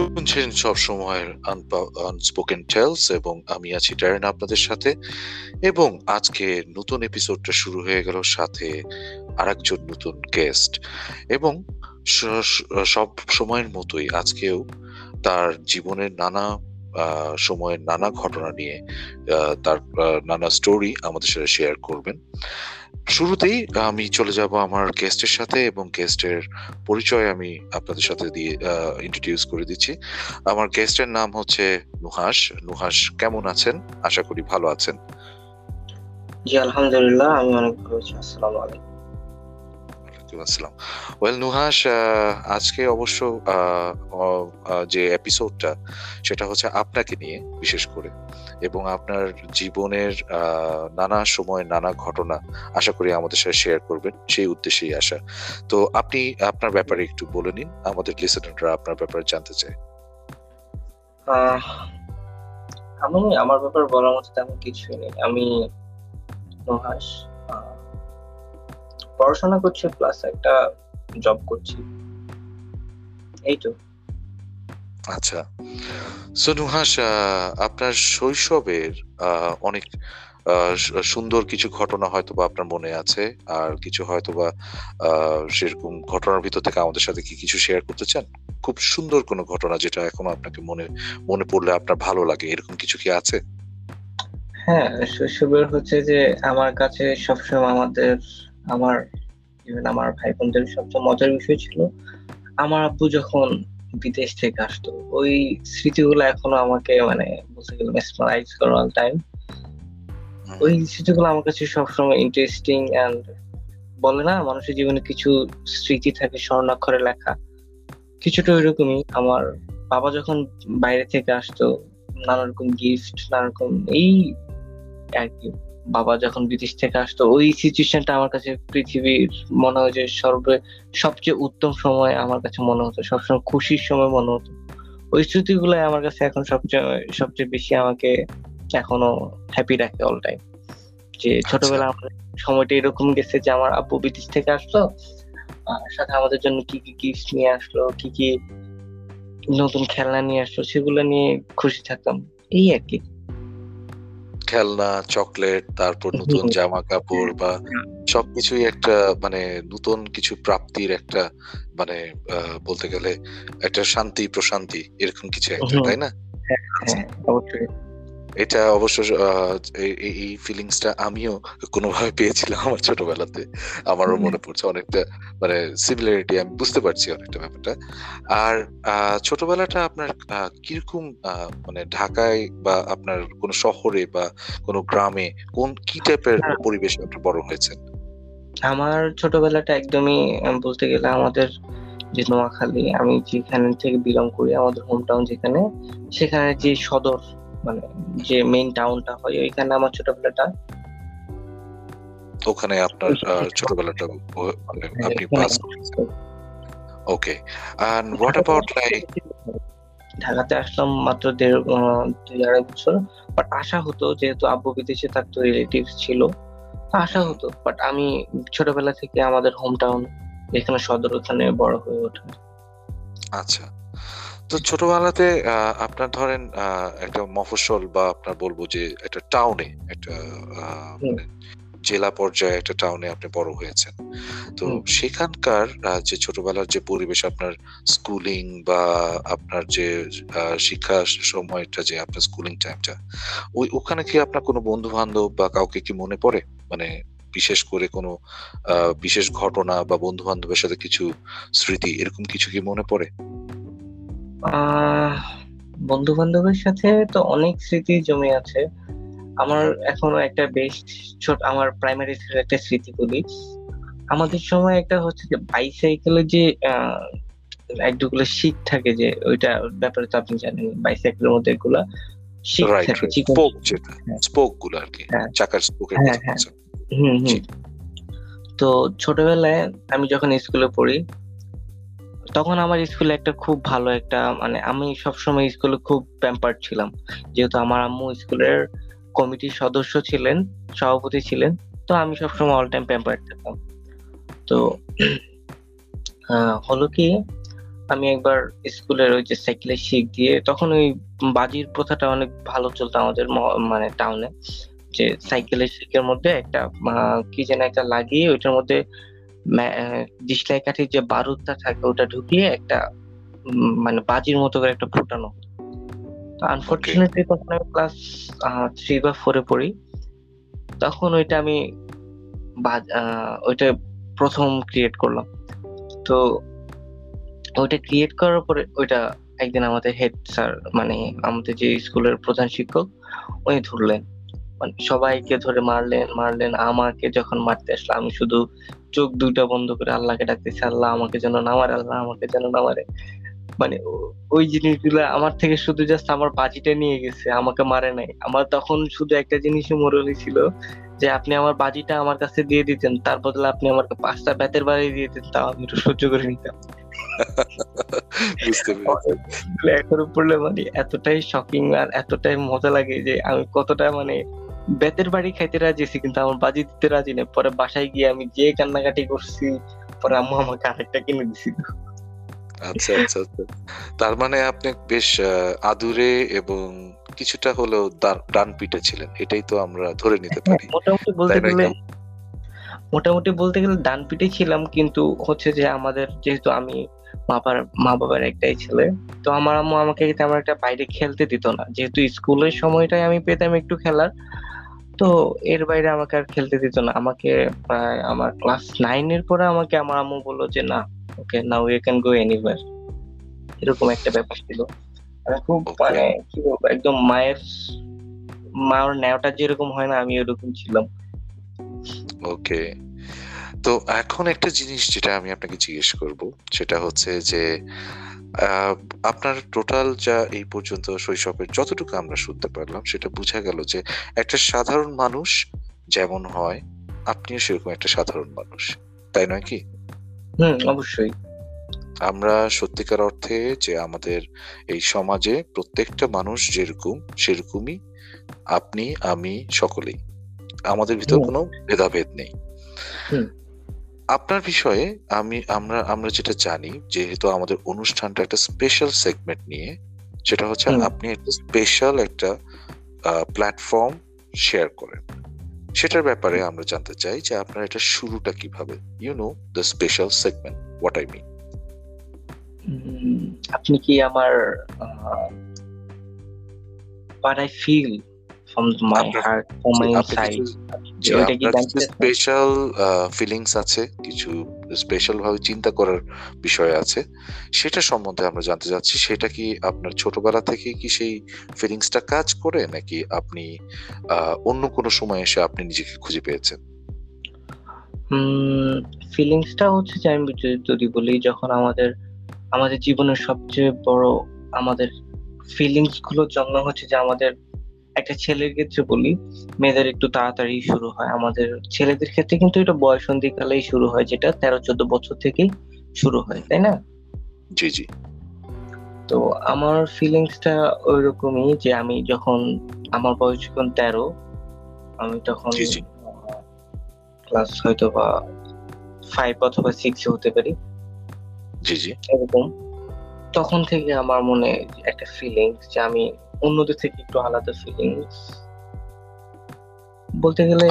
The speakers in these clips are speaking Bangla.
শুনছেন সব সময়ের আনস্পোকেন টেলস এবং আমি আছি ড্যারেন আপনাদের সাথে। এবং আজকে নতুন এপিসোডটা শুরু হয়ে গেল সাথে আরেকজন নতুন গেস্ট এবং সব সময়ের মতোই আজকেও তার জীবনের নানা সময়ের নানা ঘটনা নিয়ে তার নানা স্টোরি আমাদের সাথে শেয়ার করবেন। শুরুতেই আমি চলে যাব আমার গেস্টের সাথে এবং গেস্টের পরিচয় আমি আপনাদের সাথে দিয়ে ইন্ট্রোডিউস করে দিচ্ছি। আমার গেস্টের নাম হচ্ছে নুহাস নুহাস কেমন আছেন? আশা করি ভালো আছেন। জি, আলহামদুলিল্লাহ, আমি অনেক ভালো আছি। আসসালামু আলাইকুম। আসসালাম ওয়েল নুহাস আজকে অবশ্য যে এপিসোডটা সেটা হচ্ছে আপনাকে নিয়ে, বিশেষ করে। এবং আপনার জীবনের নানা সময় নানা ঘটনা আশা করি আমাদের সাথে শেয়ার করবেন, সেই উদ্দেশ্যেই আসা। তো আপনি আপনার ব্যাপারে একটু বলে নিন, আমাদের লিসেনাররা আপনার ব্যাপারে জানতে চায়। আমি, আমার ব্যাপারে বলার মতো তেমন কিছুই নেই। আমি নুহাস পড়াশোনা করছি প্লাস একটা জব করছি। এই তো আচ্ছা সোনুহাস আপনার শৈশবের অনেক সুন্দর কিছু ঘটনা হয়তো বা আপনার মনে আছে আর কিছু হয়তো বা সেরকম ঘটনার ভিতর থেকে আমাদের সাথে কি কিছু শেয়ার করতে চান? খুব সুন্দর কোনো ঘটনা যেটা এখন আপনাকে মনে মনে পড়লে আপনার ভালো লাগে এরকম কিছু কি আছে? হ্যাঁ শৈশবের হচ্ছে যে আমার কাছে সবসময় আমাদের আমার ইভেন আমার ভাই বোনদের সবচেয়ে মজার বিষয় ছিল আমার আব্বু যখন বিদেশ থেকে আসতো ওই স্মৃতিগুলো এখনও আমাকে মানে বলতে গেলে মেসমারাইজ করে অল টাইম ওই স্মৃতিগুলো আমার কাছে সবসময় ইন্টারেস্টিং অ্যান্ড বলে না মানুষের জীবনে কিছু স্মৃতি থাকে স্বর্ণাক্ষরে লেখা। কিছুটা ওইরকমই আমার বাবা যখন বাইরে থেকে আসতো নানা রকম গিফট নানা রকম এই আর কি। বাবা যখন বিদেশ থেকে আসতো ওই সিচুয়েশনটা আমার কাছে পৃথিবীর মনে হয় যে সর্বে সবচেয়ে উত্তম সময় আমার কাছে মনে হতো। সবসময় খুশির সময় মনে হতো। ওই স্মৃতিগুলো আমার কাছে এখন সবচেয়ে সবচেয়ে বেশি আমাকে এখনও হ্যাপি রাখে অল টাইম যে আচ্ছা। ছোটবেলা আমার সময়টা এরকম গেছে যে আমার আব্বু বিদেশ থেকে আসলো সাথে আমাদের জন্য কি কি গিফট নিয়ে আসলো কি কি নতুন খেলনা নিয়ে আসলো সেগুলো নিয়ে খুশি থাকতাম। এই আর কি। খেলনা চকলেট তারপর নতুন জামা কাপড় বা সবকিছুই একটা মানে নতুন কিছু প্রাপ্তির একটা মানে বলতে গেলে একটা শান্তি প্রশান্তি এরকম কিছু একটা তাই না? হ্যাঁ, হ্যাঁ, অবশ্যই। এটা অবশ্য এই ফিলিংসটা আমিও কোনোভাবে পেয়েছিলাম আমার ছোটবেলাতে। আমারও মনে পড়ছে অনেকটা মানে সিমিলারিটি আমি বুঝতে পারছি অনেকটা ব্যাপারটা। আর ছোটবেলাটা আপনার কীরকম মানে ঢাকায় বা আপনার কোনো শহরে বা কোনো গ্রামে কোন কি টাইপের হ্যাঁ। পরিবেশে আপনি বড় হয়েছেন? আমার ছোটবেলাটা একদমই বলতে গেলে আমাদের যে নোয়াখালী আমি যেখানে থেকে বিলং করি আমাদের হোম টাউন যেখানে সেখানে যে সদর মানে যে মেইন টাউনটা হয় ওইখানে আমার ছোটবেলাটা। ওখানে আপনার ছোটবেলাটা মানে হ্যাঁ, আপনি pass okay and what about like ঢাকাতে আসলাম। মাত্র দেড় দুই আড়াই বছর। বাট আশা হতো যেহেতু আব্বু বিদেশে থাকতো রিলেটিভ ছিল আশা হতো। বাট আমি ছোটবেলা থেকে আমাদের হোম টাউন এখানে সদর ওখানে বড় হয়ে ওঠে। আচ্ছা। তো ছোটবেলাতে আপনার ধরেন একটা মফস্বল বা আপনার বলব যে একটা টাউনে একটা মানে জেলা পর্যায়ে একটা টাউনে আপনি বড় হয়েছেন। তো সেখানকার যে ছোটবেলার যে পরিবেশ আপনার স্কুলিং বা আপনার যে শিক্ষা সময়টা যে আপনার স্কুলিং টাইমটা ওই ওখানে কি আপনার কোনো বন্ধু বান্ধব বা কাউকে কি মনে পড়ে? মানে বিশেষ করে কোনো বিশেষ ঘটনা বা বন্ধু বান্ধবের সাথে কিছু স্মৃতি এরকম কিছু কি মনে পড়ে? বন্ধু বান্ধবের সাথে তো অনেক স্মৃতি জমে আছে। আমার এখনও একটা বেশ ছোট আমার প্রাইমারি একটা স্মৃতি বলি। আমাদের সময় একটা হচ্ছে যে বাইসাইকেলের যে একটুগুলো শীত থাকে যে ওইটা ব্যাপারে তো আপনি জানেন বাইসাইকেলের মধ্যে এগুলা থাকে স্পোক যেটা স্পোকগুলো আর কি হ্যাঁ। চাকার স্পোকের হ্যাঁ, হ্যাঁ। হুম হুম। তো ছোটবেলায় আমি যখন স্কুলে পড়ি তখন আমার স্কুলে একটা খুব ভালো একটা মানে আমি সবসময় স্কুলে খুব প্যাম্পার্ড ছিলাম। যেহেতু আমার আম্মু স্কুলের কমিটির সদস্য ছিলেন, সভাপতি ছিলেন, তো আমি সবসময় অল টাইম প্যাম্পার্ড থাকতাম। তো হলো কি, আমি একবার স্কুলের ওই যে সাইকেলের শিখ দিয়ে, তখন ওই বাজির প্রথাটা অনেক ভালো চলতো আমাদের মানে টাউনে যে সাইকেলের শিখের মধ্যে একটা কি যেন একটা লাগিয়ে ওইটার মধ্যে ডিসলাই কাঠির যে বারুদটা থাকে, ওটা ঢুকিয়ে একটা মানে বাজির মতো করে একটা ফুটানো আনফর্চুনেটলি তখন আমি ক্লাস থ্রি বা ফোরে পড়ি। তখন ওইটা আমি ওইটা প্রথম ক্রিয়েট করলাম। তো ওইটা ক্রিয়েট করার পরে ওইটা একদিন আমাদের হেড স্যার মানে আমাদের যে স্কুলের প্রধান শিক্ষক, উনি ধরলেন। মানে সবাইকে ধরে মারলেন মারলেন আমাকে যখন মারতে আসলো আমি শুধু চোখ দুইটা বন্ধ করে আল্লাহকে ডাকতেছি আল্লাহ আমাকে যেন না মারে আল্লাহ আমাকে যেন না মারে। মানে ওই জিনিসগুলো আমার থেকে শুধু জাস্ট আমার বাজিটা নিয়ে গেছে আমাকে মারে নাই। আমার তখন শুধু একটা জিনিসই মরলি ছিল যে আপনি আমার বাজিটা আমার কাছে দিয়ে দিতেন তার বদলে আপনি আমাকে পাঁচটা বেতের বাড়ি দিয়ে দিতেন তাও আমি একটু সহ্য করে নিতাম। এখনও পড়লে মানে এতটাই শকিং আর এতটাই মজা লাগে যে আমি কতটা মানে বেতের বাড়ি খাইতে রাজি আছি কিন্তু আমার বাজি দিতে রাজি নেই। পরে বাসায় গিয়ে আমি যে কান্নাকাটি করছি পরে আম্মু আমাকে আরেকটা কিনে দিছিল। আচ্ছা আচ্ছা আচ্ছা। তার মানে আপনি বেশ আদুরে এবং কিছুটা হলেও ডান পিটে ছিলেন। এটাই তো আমরা ধরে নিতে পারি। মোটামুটি বলতে গেলে? মোটামুটি বলতে গেলে ডান পিঠে ছিলাম কিন্তু হচ্ছে যে আমাদের যেহেতু আমি বাবার মা বাবার একটাই ছেলে তো আমার আম্মু আমাকে তেমন একটা বাইরে খেলতে দিত না। যেহেতু স্কুলের সময়টাই আমি পেতাম একটু খেলার তো এর বাইরে আমাকে আর খেলতে দিত না। আমাকে প্রায় আমার ক্লাস নাইনের পরে আমাকে আমার আম্মু বলল যে, না okay now you can go anywhere এরকম একটা ব্যাপার ছিল। আমি খুব মানে কি বলব, একদম মায়ের, মার ন্যাওটা যেরকম হয় না, আমি ওরকম ছিলাম। ওকে তো এখন একটা জিনিস যেটা আমি আপনাকে জিজ্ঞেস করব সেটা হচ্ছে যে আপনার টোটাল যা এই পর্যন্ত শৈশবের যতটুকু আমরা শুনতে পারলাম সেটা বোঝা গেল যে একটা সাধারণ মানুষ যেমন হয় আপনিও সেরকম একটা সাধারণ মানুষ। তাই নয় কি? হুম অবশ্যই। আমরা সত্যিকার অর্থে যে আমাদের এই সমাজে প্রত্যেকটা মানুষ যেরকম সেরকমই আপনি আমি সকলেই। আমাদের ভিতর কোনো ভেদাভেদ নেই। হুম। আপনার বিষয়ে আমি আমরা আমরা যেটা জানি যেহেতু আমাদের অনুষ্ঠানটা একটা স্পেশাল সেগমেন্ট নিয়ে সেটা হচ্ছে আপনি একটা স্পেশাল একটা প্ল্যাটফর্ম শেয়ার করেন। সেটার ব্যাপারে আমরা জানতে চাই যে আপনার এটা শুরুটা কীভাবে। You know the special segment what I mean আপনি কি আমার what I feel from my heart, from my. ওইটা কি জানতে স্পেশাল ফিলিংস আছে কিছু স্পেশাল ভাবে চিন্তা করার বিষয় আছে সেটা সম্বন্ধে আমরা জানতে চাচ্ছি সেটা কি আপনার ছোটবেলা থেকে কি সেই ফিলিংসটা কাজ করে নাকি আপনি অন্য কোনো সময় এসে আপনি নিজেকে খুঁজে পেয়েছেন ফিলিংসটা হচ্ছে যে আমি যদি- যদি বলি যখন আমাদের আমাদের জীবনের সবচেয়ে বড় আমাদের ফিলিংসগুলো জন্ম হচ্ছে যে আমাদের একটা ছেলের ক্ষেত্রে বলি মেয়েদের একটু তাড়াতাড়ি শুরু হয়। আমাদের ছেলেদের ক্ষেত্রে কিন্তু এটা বয়সন্ধি কালেই শুরু হয় যেটা তেরো চোদ্দ বছর থেকেই শুরু হয় তাই না? জি জি। তো আমার ফিলিংসটা ওইরকমই যে আমি যখন আমার বয়স যখন তেরো আমি তখন। ক্লাস হয়তো বা ফাইভ অথবা সিক্স হতে পারি। জি জি। এরকম। তখন থেকে আমার মনে একটা ফিলিংস যে আমি অন্যদের থেকে একটু আলাদা ফিলিংস বলতে গেলে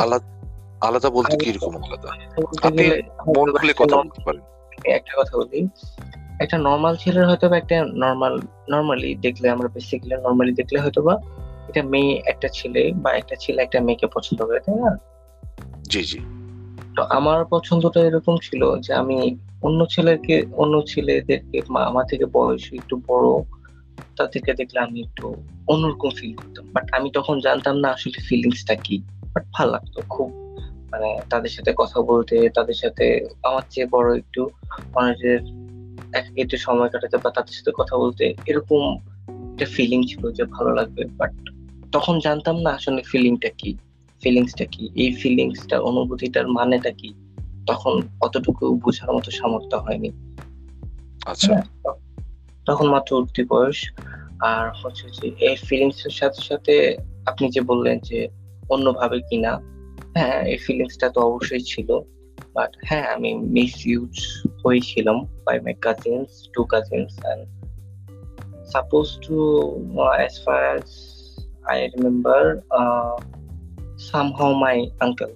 আলাদা বলতে কি রকম আলাদা আপনি মন খুলে একটা কথা বলতে পারেন। একটা কথা বলি। একটা নর্মাল ছেলের হয়তো বা একটা নর্মাল নর্মালি দেখলে আমরা বেসিক্যালি নর্মালি দেখলে হয়তো বা একটা মেয়ে একটা ছেলে বা একটা ছেলে একটা মেয়েকে পছন্দ করে তাই না? জি জি। তো আমার পছন্দটা এরকম ছিল যে আমি অন্য ছেলেকে অন্য ছেলেদেরকে আমার থেকে বয়স একটু বড় তাদেরকে দেখলে আমি একটু অন্যরকম ফিল করতাম। বাট আমি তখন জানতাম না আসলে ফিলিংসটা কি। বাট ভালো লাগতো খুব। মানে তাদের সাথে কথা বলতে তাদের সাথে আমার চেয়ে বড় একটু মানুষের একটু সময় কাটাতে বা তাদের সাথে কথা বলতে এরকম একটা ফিলিং ছিল যে ভালো লাগবে। বাট তখন জানতাম না আসলে ফিলিংটা কি। ফিলিংসটা কি। এই ফিলিংসটা অনুভূতিটার মানেটা কি? তখন অতটুকু বোঝার মতো সামর্থ্য হয়নি। আচ্ছা। হ্যাঁ, তখন মাত্র উঠতি বয়স। আর হচ্ছে যে, এই ফিলিংস এর সাথে সাথে আপনি যে বললেন যে, অন্যভাবে কিনা হ্যাঁ এই ফিলিংসটা তো অবশ্যই ছিল। বাট হ্যাঁ আমি মিস ইউজ হয়েছিলাম by my cousins to cousins and suppose to as far as I remember somehow my uncle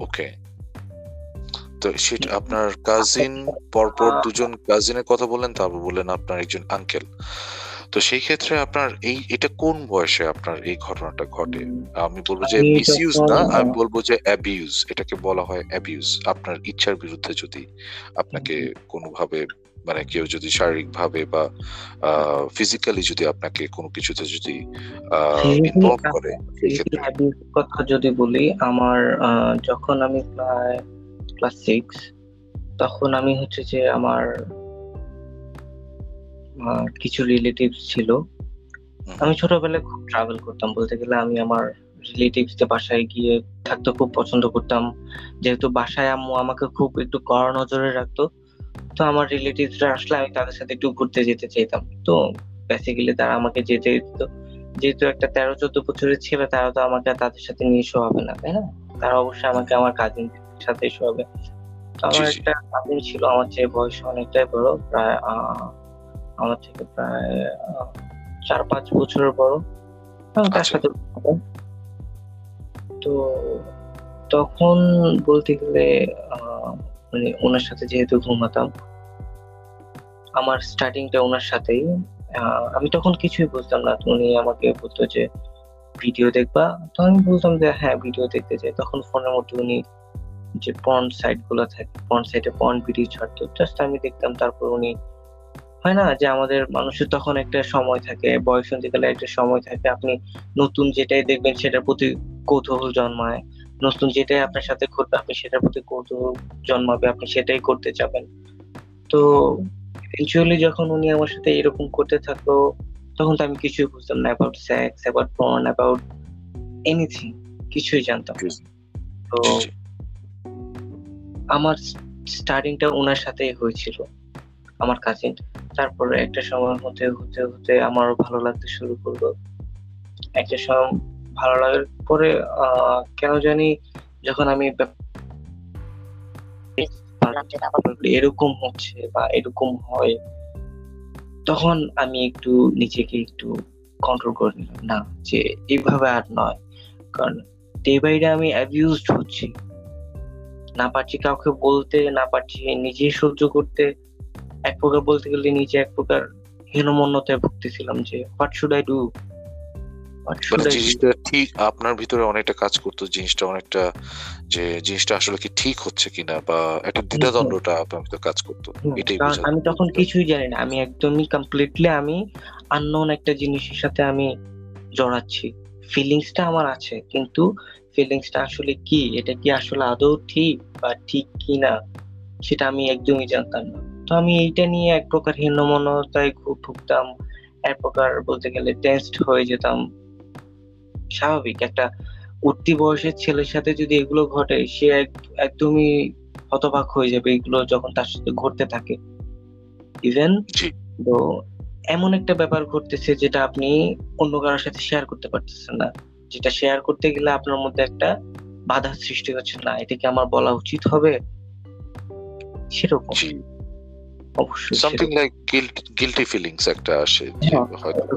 okay তো সেটা আপনার কাজিন পরপর দুজন কাজিনের কথা বললেন তারপর বললেন আপনার একজন আঙ্কেল তো সেই ক্ষেত্রে আপনার এই এটা কোন বয়সে আপনার এই ঘটনাটা ঘটে? আমি বলব যে মিসইউজ না আমি বলব যে অ্যাবিউজ এটাকে বলা হয় অ্যাবিউজ আপনার ইচ্ছার বিরুদ্ধে যদি আপনাকে কোনোভাবে মানে কেউ যদি শারীরিকভাবে বা ফিজিক্যালি যদি আপনাকে কোনো কিছুতে যদি ইনভলভ করে কথা যদি বলি আমার যখন আমি প্রায় ক্লাস সিক্স তখন আমি হচ্ছে যে আমার কিছু রিলেটিভস ছিল। আমি ছোটবেলায় খুব ট্রাভেল করতাম। বলতে গেলে আমি আমার রিলেটিভস দের বাসায় গিয়ে থাকতে খুব পছন্দ করতাম। যেহেতু বাসায় আম্মু আমাকে খুব একটু কড়া নজরে রাখতো তো আমার রিলেটিভসরা আসলে আমি তাদের সাথে একটু ঘুরতে যেতে চাইতাম। তো বেসিক্যালি তারা আমাকে যেতে দিত। যেহেতু একটা তেরো চোদ্দ বছরের ছেলে তারা তো আমাকে তাদের সাথে নিয়ে শোয়াবে না তাই না? তারা অবশ্যই আমাকে আমার কাজিন সাথে শোয়াবে তো আমার। একটা কাজিন ছিল আমার চেয়ে বয়স অনেকটাই বড় প্রায় আমার থেকে প্রায় চার পাঁচ বছরের বড়। তার আচ্ছা। সাথে তো তখন বলতে গেলে মানে ওনার সাথে যেহেতু ঘুমাতাম আমার স্টার্টিংটা ওনার সাথেই। আহ, আমি তখন কিছুই বুঝতাম না। উনি আমাকে বলতো যে ভিডিও দেখবা? তো আমি বলতাম যে হ্যাঁ ভিডিও দেখতে চাই তখন ফোনের মধ্যে উনি যে পর্ন সাইটগুলো থাকে পর্ন সাইটে পর্ন ভিডিও ছাড়তো জাস্ট আমি দেখতাম তারপর উনি হয় না যে আমাদের মানুষের তখন একটা সময় থাকে বয়সন্ধিকালে একটা সময় থাকে আপনি নতুন যেটাই দেখবেন সেটার প্রতি কৌতূহল জন্মায় নতুন যেটাই আপনার সাথে ঘটবে আপনি সেটার প্রতি কৌতূহল জন্মাবে আপনি সেটাই করতে যাবেন তো ইভেনচুয়ালি যখন উনি আমার সাথে এরকম করতে থাকল তখন তো আমি কিছুই বুঝতাম না about sex about porn about anything কিছুই জানতাম তো। আমার স্টার্টিংটা ওনার সাথেই হয়েছিল, আমার কাজিন তারপরে একটা সময়ের মধ্যে হতে হতে আমারও ভালো লাগতে শুরু করল। একটা সময় ভালো লাগার পরে কেন জানি যখন আমি এরকম হচ্ছে বা এরকম হয়, তখন আমি একটু নিজেকে একটু কন্ট্রোল করে নিলাম। না, যে এইভাবে আর নয়। কারণ ডে বাই ডে আমি অ্যাবিউজড হচ্ছি। না পারছি কাউকে বলতে না পারছি নিজেই সহ্য করতে। এক প্রকার বলতে গেলে নিজে এক প্রকার হীনমন্যতায় ভুগতেছিলাম যে হোয়াট শুড আই ডু জিনিসটা ঠিক আপনার ভিতরে অনেকটা কাজ করতো জিনিসটা অনেকটা যে জিনিসটা আসলে কি ঠিক হচ্ছে কিনা বা একটা দ্বিধাদ্বন্দ্বটা আপনার ভিতরে কাজ করতো। এটাই কারণ আমি তখন কিছুই জানি না আমি একদমই কমপ্লিটলি আমি আননোন একটা জিনিসের সাথে আমি জড়াচ্ছি। ফিলিংসটা আমার আছে কিন্তু ফিলিংসটা আসলে কি? এটা কি আসলে আদৌ ঠিক বা ঠিক কি না সেটা আমি একদমই জানতাম না। তো আমি এইটা নিয়ে এক প্রকার হীনমন্যতায় খুব ভুগতাম এক প্রকার বলতে গেলে টেন্সড হয়ে যেতাম। স্বাভাবিক একটা উঠতি বয়সের ছেলের সাথে যদি এগুলো ঘটে সে একদমই হতবাক হয়ে যাবে এগুলো যখন তার সাথে ঘটতে থাকে। ইভেন তো এমন একটা ব্যাপার ঘটতেছে যেটা আপনি অন্য কারোর সাথে শেয়ার করতে পারতেছেন না। যেটা শেয়ার করতে গেলে আপনার মধ্যে একটা বাধা সৃষ্টি হচ্ছে না এটা কি আমার বলা উচিত হবে? সেরকম। অবশ্যই something like guilt guilty feelings একটা আসে হ্যাঁ, হয়তো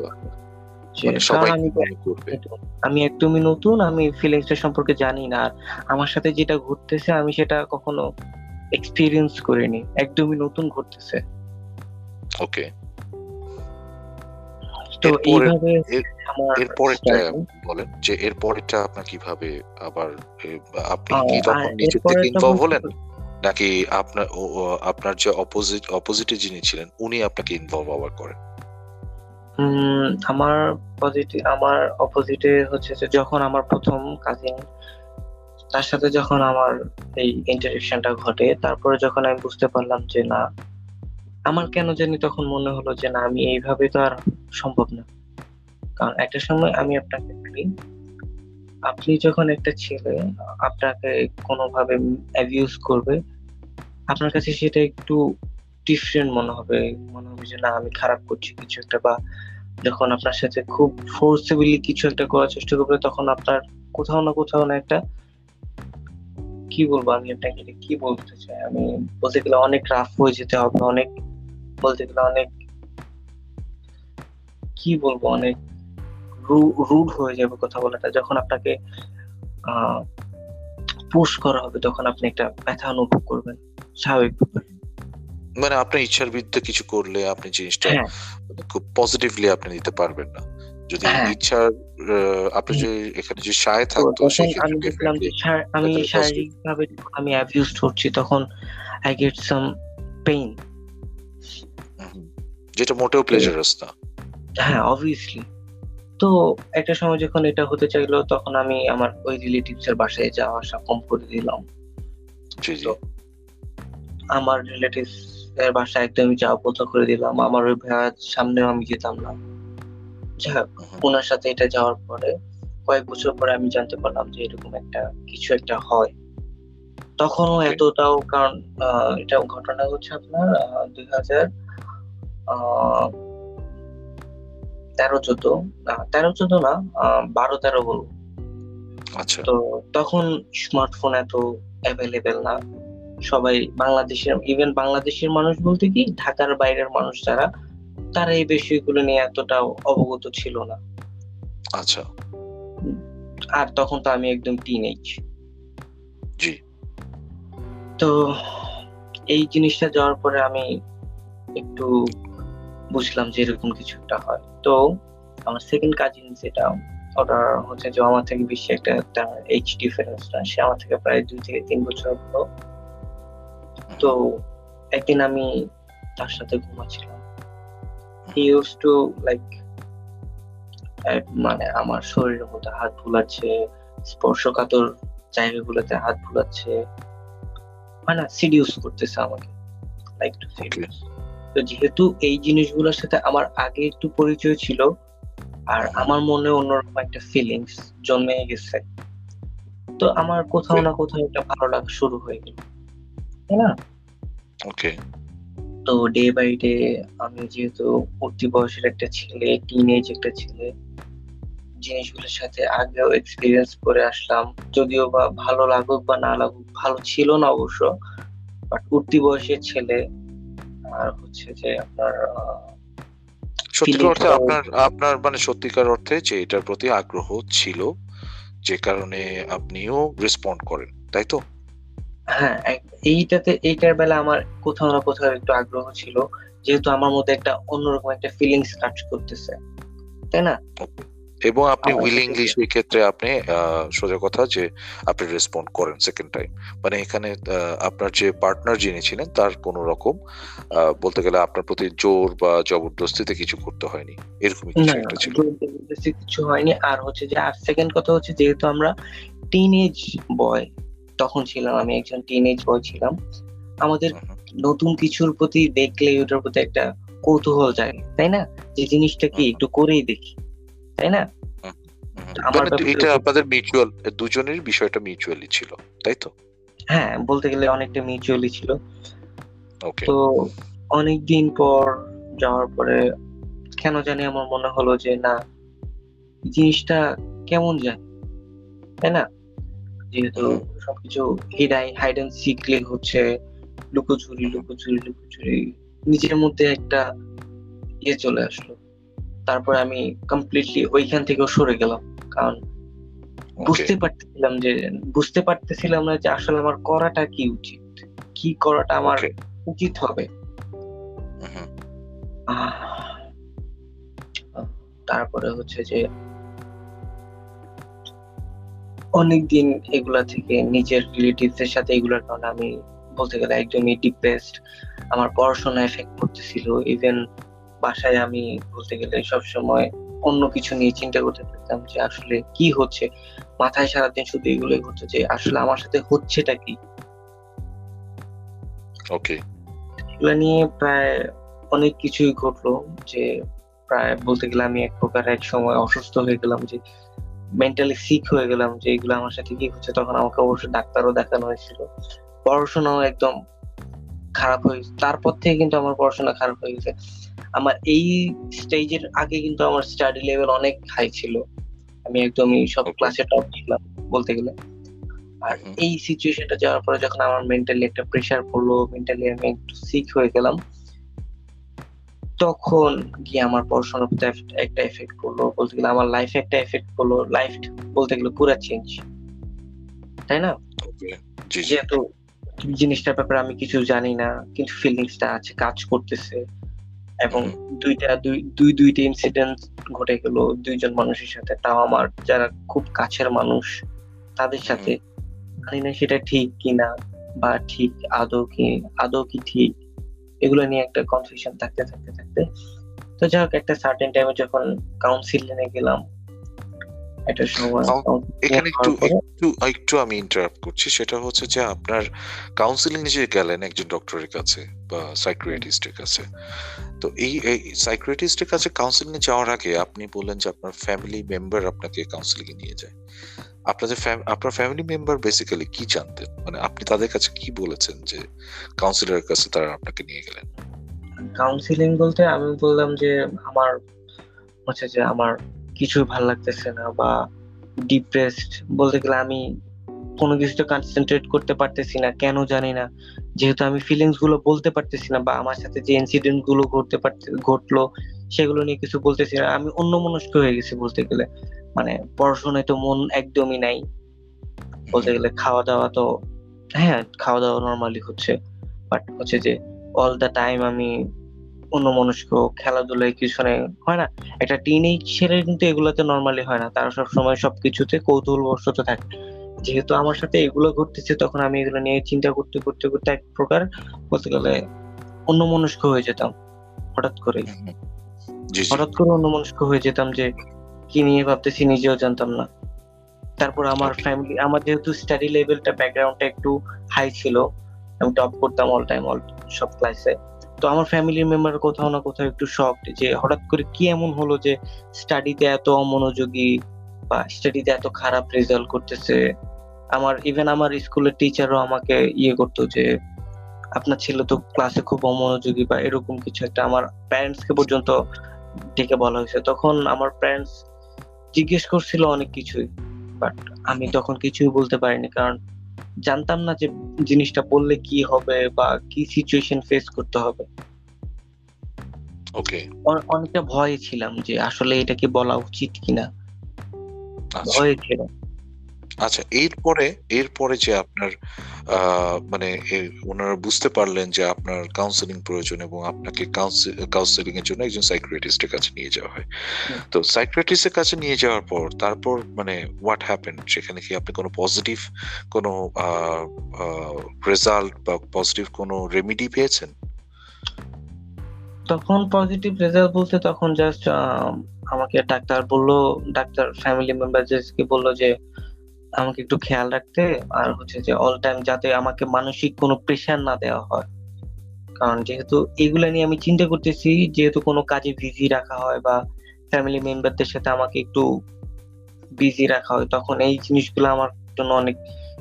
মানে আমি একদমই নতুন আমি ফিলিংসটা সম্পর্কে জানি না। আর আমার সাথে যেটা ঘটতেছে আমি সেটা কখনো এক্সপিরিয়েন্স করিনি। একদমই নতুন ঘটতেছে। ওকে তো এইভাবে এরপরেরটা বলেন যে এরপরেরটা আপনার কীভাবে আবার আপনি কি তখন নিজে থেকে ইনভলভ হলেন? নাকি আপনার আপনার যে অপোজিট অপোজিটে যিনি ছিলেন উনি আপনাকে ইনভলভ আবার করেন? আমার পজিটিভ আমার অপোজিটে হচ্ছে যে যখন আমার প্রথম কাজিন তার সাথে যখন আমার এই ইন্টারেকশনটা ঘটে তারপরে যখন আমি বুঝতে পারলাম যে না আমার কেন জানি তখন মনে হলো যে না, আমি এইভাবে তো আর সম্ভব না। কারণ একটা সময় আমি আপনাকে বলি, আপনি যখন একটা ছেলে, আপনাকে কোনোভাবে অ্যাবিউজ করবে, আপনার কাছে সেটা একটু ডিফারেন্ট মনে হবে। মনে হবে যে না, আমি খারাপ করছি কিছু একটা বা যখন আপনার সাথে খুব ফোর্সেবলি কিছু একটা করার চেষ্টা করবে, তখন আপনার কোথাও না কোথাও না একটা কি বলব? আমি আপনাকে কি বলতে চাই? আমি বলতে গেলে অনেক রাফ হয়ে যেতে হবে, অনেক বলতে গেলে অনেক কি বলব অনেক রুড হয়ে যাবে কথা বলাটা যখন আপনাকে পুশ করা হবে তখন আপনি একটা ব্যথা অনুভব করবেন মানে আপনার ইচ্ছার বিরুদ্ধে কিছু করলে আপনি জিনিসটা হ্যাঁ মানে খুব পজিটিভলি আপনি নিতে পারবেন না যদি হ্যাঁ। ইচ্ছার আপনি। যদি এখানে সায় থাকতো আমি দেখলাম যে আমি ভেতরে positive। শারীরিক ভাবে আমি অ্যাবিউজড হচ্ছি তখন আই গেট সাম পেইন। যেটা মোটেও প্লেজারাস না। হ্যাঁ অবভিয়াসলি তো একটা সময় যখন এটা হতে চাইলো তখন আমি আমার ওই রিলেটিভস এর বাসায় যাওয়া আসা কম করে দিলাম। জি জি। আমার রিলেটিভস এর বাসায় একদমই যাওয়া বন্ধ করে দিলাম। আমার ওই ভাইয়ার সামনেও আমি যেতাম না। ওনার সাথে এটা যাওয়ার পরে কয়েক বছর পরে আমি জানতে পারলাম যে এরকম একটা কিছু একটা হয়। তখনও এতটাও কারণ এটা ঘটনা হচ্ছে আপনার দুই হাজার তেরো চোদ্দ না তেরো চোদ্দ না বারো তেরো বলব। আচ্ছা। তো তখন স্মার্টফোন এত অ্যাভেলেবেল না। সবাই বাংলাদেশের ইভেন বাংলাদেশের মানুষ বলতে কি ঢাকার বাইরের মানুষ যারা তারা এই বিষয়গুলো নিয়ে এতটা অবগত ছিল না। আচ্ছা। আর তখন তো আমি একদম টিনেজ জি। তো এই জিনিসটা যাওয়ার পরে আমি একটু বুঝলাম যে এরকম কিছু একটা হয়। তো আমার সেকেন্ড কাজিন যেটা ওটা হচ্ছে যে আমার থেকে বেশি একটা এইচ ডিফারেন্স না। সে আমার থেকে প্রায় দুই থেকে তিন বছর বড়। তো একদিন আমি তার সাথে ঘুমাচ্ছিলাম। হি ইউজ টু লাইক মানে আমার শরীরের মধ্যে হাত বুলাচ্ছে স্পর্শকাতর জায়গাগুলোতে হাত বুলাচ্ছে মানে সিডিউস করতেছে আমাকে। লাইক টু সিডিউস তো যেহেতু এই জিনিসগুলোর সাথে আমার আগে একটু পরিচয় ছিল আর আমার মনে অন্যরকম একটা ফিলিংস জন্মে গেছে। তো আমার কোথাও না কোথাও একটা ভালো লাগা শুরু হয়ে গেল। তাই না? ওকে। তো ডে বাই ডে আমি যেহেতু উঠতি বয়সের একটা ছেলে টিনেজ একটা ছেলে জিনিসগুলোর সাথে আগেও এক্সপিরিয়েন্স করে আসলাম। যদিও বা ভালো লাগুক বা না লাগুক ভালো ছিল না অবশ্য বাট উঠতি বয়সের ছেলে আর হচ্ছে যে আপনার সত্যিকার অর্থে আপনার আপনার মানে সত্যিকার অর্থে যে এটার প্রতি আগ্রহ ছিল যে কারণে আপনিও রেসপন্ড করেন তাই তো? হ্যাঁ এইটাতে এইটার বেলা আমার কোথাও না কোথাও একটু আগ্রহ ছিল যেহেতু আমার মধ্যে একটা অন্যরকম একটা ফিলিংস কাজ করতেছে তাই না? এবং আপনি উইলিংলি সেই ক্ষেত্রে আপনি সোজা কথা যে আপনি রেসপন্ড করেন সেকেন্ড টাইম মানে এখানে আপনার যে পার্টনার যিনি ছিলেন তার কোনো রকম বলতে গেলে আপনার প্রতি জোর বা জবরদস্তিতে কিছু করতে হয়নি। এরকমই কিছু একটা ছিল। জবরদস্তি কিছু হয়নি। আর হচ্ছে যে আর সেকেন্ড কথা হচ্ছে যেহেতু আমরা টিনেজ বয় তখন ছিলাম আমি একজন টিনেজ বয় ছিলাম আমাদের। নতুন কিছুর প্রতি দেখলে ওটার প্রতি একটা কৌতূহল জাগে তাই না? যে জিনিসটা কি একটু করেই দেখি। তাই না? আমার এটা আপনাদের মিউচুয়াল দুজনেরই বিষয়টা মিউচুয়ালি ছিল তাই তো? হ্যাঁ বলতে গেলে অনেকটা মিউচুয়ালি ছিল। তো অনেক দিন পর যাওয়ার পরে কেন জানি আমার মনে হলো যে না জিনিসটা কেমন যায় তাই না? যেহেতু সবকিছু হিডাই হাইড অ্যান্ড সিকলে হচ্ছে লুকোচুরি লুকোচুরি লুকোচুরি নিজের মধ্যে একটা ইয়ে চলে আসলো। তারপর আমি কমপ্লিটলি ওইখান থেকেও সরে গেলাম। কারণ বুঝতে পারতেছিলাম যে বুঝতে পারতেছিলাম না যে আসলে আমার করাটা কি উচিত? কি করাটা আমার উচিত হবে? তারপরে হচ্ছে যে অনেকদিন এগুলা থেকে নিজের রিলেটিভস এর সাথে এগুলার কারণে আমি বলতে গেলে একদমই ডিপ্রেসড আমার পড়াশোনা এফেক্ট করতেছিল ইভেন বাসায় আমি বলতে গেলে সবসময় অন্য কিছু নিয়ে চিন্তা করতে থাকতাম যে আসলে কি হচ্ছে? মাথায় সারাদিন শুধু এগুলোই হচ্ছে যে আসলে আমার সাথে হচ্ছেটা কি? ওকে এগুলো নিয়ে প্রায় অনেক কিছুই ঘটলো যে প্রায় বলতে গেলে আমি এক প্রকার এক সময় অসুস্থ হয়ে গেলাম যে মেন্টালি সিক হয়ে গেলাম যে এগুলো আমার সাথে কি হচ্ছে? তখন আমাকে অবশ্য ডাক্তারও দেখানো হয়েছিল। পড়াশোনাও একদম খারাপ হয়ে তারপর থেকে কিন্তু আমার পড়াশোনা খারাপ হয়ে গেছে। আমার এই স্টেজের আগে কিন্তু আমার স্টাডি লেভেল অনেক হাই ছিল। আমি একদমই সব ক্লাসে টপ ছিলাম বলতে গেলে। আর। এই সিচুয়েশনটা যাওয়ার পরে যখন আমার মেন্টালি একটা প্রেসার পড়ল মেন্টালি আমি একটু সিক হয়ে গেলাম। তখন গিয়ে আমার পড়াশোনার প্রতি একটা এফেক্ট করল বলতে গেলে আমার লাইফে একটা এফেক্ট করল লাইফ বলতে গেলে পুরো চেঞ্জ তাই না? যেহেতু জিনিসটার ব্যাপারে আমি কিছু জানি না কিন্তু ফিলিংসটা আছে কাজ করতেছে। এবং দুইটা দুই দুই দুইটা ইনসিডেন্ট ঘটে গেল দুইজন মানুষের সাথে। তাও আমার যারা খুব কাছের মানুষ তাদের সাথে। জানি না সেটা ঠিক কিনা বা ঠিক আদৌ কি আদৌ কি ঠিক। এগুলো নিয়ে একটা কনফিউশন থাকতে থাকতে থাকতে। তো যাই হোক একটা সার্টেন টাইমে যখন কাউন্সিল নিয়ে গেলাম একটা সময় এখানে একটু একটু একটু আমি ইন্টারাপ্ট করছি। সেটা হচ্ছে যে আপনার কাউন্সিলিং যে গেলেন একজন ডক্টরের কাছে বা সাইক্রিয়াটিস্টের কাছে তো এই এই সাইক্রিয়াটিস্টের কাছে কাউন্সিলিং যাওয়ার আগে আপনি বললেন যে আপনার ফ্যামিলি মেম্বার আপনাকে কাউন্সিলিং নিয়ে যায়। আপনাদের আপনার ফ্যামিলি মেম্বার বেসিক্যালি কি জানতেন? মানে আপনি তাদের কাছে কি বলেছেন যে কাউন্সিলরের কাছে তারা আপনাকে নিয়ে গেলেন? কাউন্সিলিং বলতে আমি বললাম যে আমার হচ্ছে যে আমার কিছুই ভালো লাগতেছে না বা ডিপ্রেসড বলতে গেলে আমি কোনো কিছুতে কনসেন্ট্রেট করতে পারতেছি না, কেন জানি না। যেহেতু আমি ফিলিংসগুলো বলতে পারতেছি না বা আমার সাথে যে ইনসিডেন্টগুলো ঘটতে পারতে, ঘটলো, সেগুলো নিয়ে কিছু বলতেছি না। আমি অন্যমনস্ক হয়ে গেছি বলতে গেলে। মানে পড়াশোনায় তো মন একদমই নাই। বলতে গেলে খাওয়া দাওয়া তো হ্যাঁ খাওয়া দাওয়া নর্মালি হচ্ছে। বাট হচ্ছে যে অল দ্য টাইম আমি অন্য খেলাধুলায় কিছু নেই হয় না? একটা টিনেজ ছেলের কিন্তু এগুলোতে নর্মালি হয় না। তারা সবসময় সবকিছুতে কৌতূহল বশত থাকে। যেহেতু আমার সাথে এগুলো ঘটতেছে তখন আমি এগুলো নিয়ে চিন্তা করতে করতে করতে এক প্রকার বলতে গেলে অন্যমনস্ক হয়ে যেতাম হঠাৎ করে। জি জি। হঠাৎ করে অন্যমনস্ক হয়ে যেতাম যে কি নিয়ে ভাবতেছি নিজেও জানতাম না। তারপর আমার ফ্যামিলি আমার যেহেতু স্টাডি লেভেলটা ব্যাকগ্রাউন্ডটা একটু হাই ছিল আমি টপ করতাম অল টাইম অল সব ক্লাসে তো আমার ফ্যামিলি মেম্বার কোথাও না কোথাও একটু শখ যে হঠাৎ করে কি এমন হলো যে স্টাডিতে এত অমনোযোগী বা স্টাডিতে এত খারাপ রেজাল্ট করতেছে। আমার ইভেন আমার স্কুলের টিচারও আমাকে ইয়ে করতো যে, আপনার ছেলে তো ক্লাসে খুব অমনোযোগী বা এরকম কিছু একটা। আমার প্যারেন্টস কে পর্যন্ত ডেকে বলা হয়েছে। তখন আমার প্যারেন্টস জিজ্ঞেস করছিল অনেক কিছুই বাট আমি তখন কিছুই বলতে পারিনি। কারণ জানতাম না যে জিনিসটা বললে কি হবে বা কি সিচুয়েশন ফেস করতে হবে। ওকে অনেকটা ভয়ে ছিলাম যে আসলে এটা কি বলা উচিত কিনা। ভয় ভয়ে ছিলাম। আচ্ছা এরপরে এরপরে যে আপনার মানে ওনারা বুঝতে পারলেন যে আপনার কাউন্সেলিং প্রয়োজন এবং আপনাকে কাউন্সেলিং এর জন্য একজন সাইক্রিয়াটিস্টের কাছে নিয়ে যাওয়া হয়। তো সাইক্রিয়াটিস্টের কাছে নিয়ে যাওয়ার পর তারপর মানে হোয়াট হ্যাপেন সেখানে কি আপনি কোনো পজিটিভ কোনো রেজাল্ট বা পজিটিভ কোনো রেমিডি পেয়েছেন? তখন পজিটিভ রেজাল্ট বলতে তখন জাস্ট আমাকে ডাক্তার বলল ডাক্তার ফ্যামিলি মেম্বারদেরকে বলল যে আমাকে একটু খেয়াল রাখতে আর হচ্ছে যে অল টাইম যাতে আমাকে মানসিক কোনো প্রেশার না দেওয়া হয়। কারণ যেহেতু এগুলা নিয়ে আমি চিন্তা করতেছি, যেহেতু কোনো কাজে বিজি রাখা হয় বা ফ্যামিলি মেম্বারদের সাথে আমাকে একটু বিজি রাখা হয়, তখন এই জিনিসগুলো আমার জন্য অনেক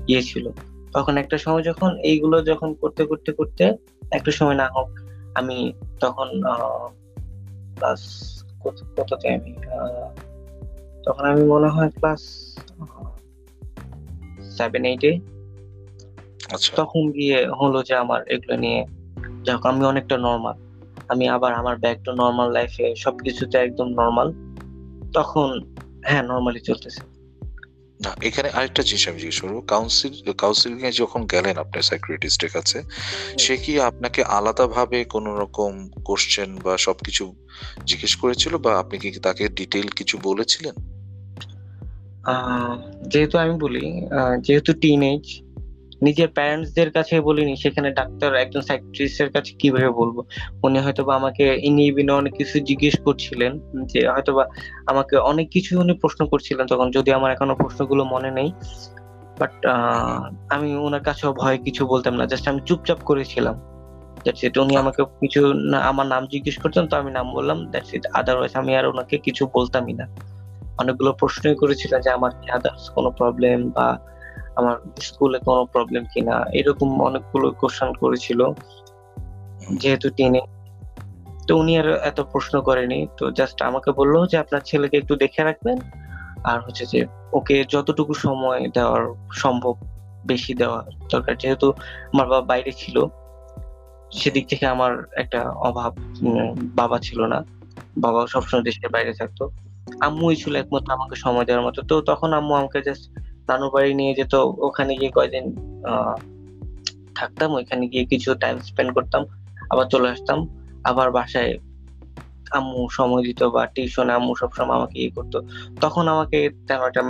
ইয়ে ছিল। তখন একটা সময় যখন এইগুলো যখন করতে করতে করতে একটা সময় না হোক, আমি তখন ক্লাস কততে আমি তখন আমি মনে হয় ক্লাস সেভেন এইটে আচ্ছা। তখন গিয়ে হলো যে আমার এগুলো নিয়ে যাক আমি অনেকটা নর্মাল আমি আবার আমার ব্যাক টু নর্মাল লাইফে সবকিছুতে একদম নর্মাল তখন হ্যাঁ নর্মালি চলতেছে। না এখানে আরেকটা জিনিস আমি জিজ্ঞেস করব। কাউন্সিল কাউন্সিলিং এ যখন গেলেন আপনার সাইক্রিয়াটিস্টের কাছে সে কি আপনাকে আলাদাভাবে কোনো রকম কোশ্চেন বা সবকিছু জিজ্ঞেস করেছিল বা আপনি কি তাকে ডিটেইল কিছু বলেছিলেন? যেহেতু আমি বলি যেহেতু টিনেজ নিজের প্যারেন্টসদের কাছে বলিনি, সেখানে ডাক্তার একজন সাইকিয়াট্রিস্টের কাছে কীভাবে বলব? উনি হয়তোবা আমাকে ইনি বিনে অনেক কিছু জিজ্ঞেস করছিলেন, যে হয়তোবা আমাকে অনেক কিছু উনি প্রশ্ন করছিলেন তখন, যদি আমার এখনও প্রশ্নগুলো মনে নেই। বাট আমি ওনার কাছেও ভয় কিছু বলতাম না জাস্ট আমি চুপচাপ করেছিলাম। দ্যাটস ইট উনি আমাকে কিছু আমার নাম জিজ্ঞেস করতেন, তো আমি নাম বললাম দ্যাটস ইট আদারওয়াইজ আমি আর ওনাকে কিছু বলতামই না। অনেকগুলো প্রশ্নই করেছিল যে আমার কি আদার্স কোনো প্রবলেম বা আমার স্কুলে কোনো প্রবলেম কিনা? এরকম অনেকগুলো কোশ্চেন করেছিল, যেহেতু টেনে তো উনি আর এত প্রশ্ন করেনি। তো জাস্ট আমাকে বলল যে আপনার ছেলেকে একটু দেখে রাখবেন আর হচ্ছে যে ওকে যতটুকু সময় দেওয়ার সম্ভব বেশি দেওয়া দরকার। যেহেতু আমার বাবা বাইরে ছিল, সেদিক থেকে আমার একটা অভাব বাবা ছিল না। বাবা সবসময় দেশের বাইরে থাকতো। আম্মুই ছিল একমাত্র আমাকে সময় দেওয়ার মতো। তো তখন আম্মু আমাকে জাস্ট নানুর বাড়ি নিয়ে যেত ওখানে গিয়ে কয়দিন আহ, থাকতাম ওইখানে গিয়ে কিছু টাইম স্পেন্ড করতাম আবার চলে আসতাম। আবার বাসায় আম্মু সময় দিত বা টিউশনে আম্মু সবসময় আমাকে ইয়ে করতো। তখন আমাকে তেমন একটা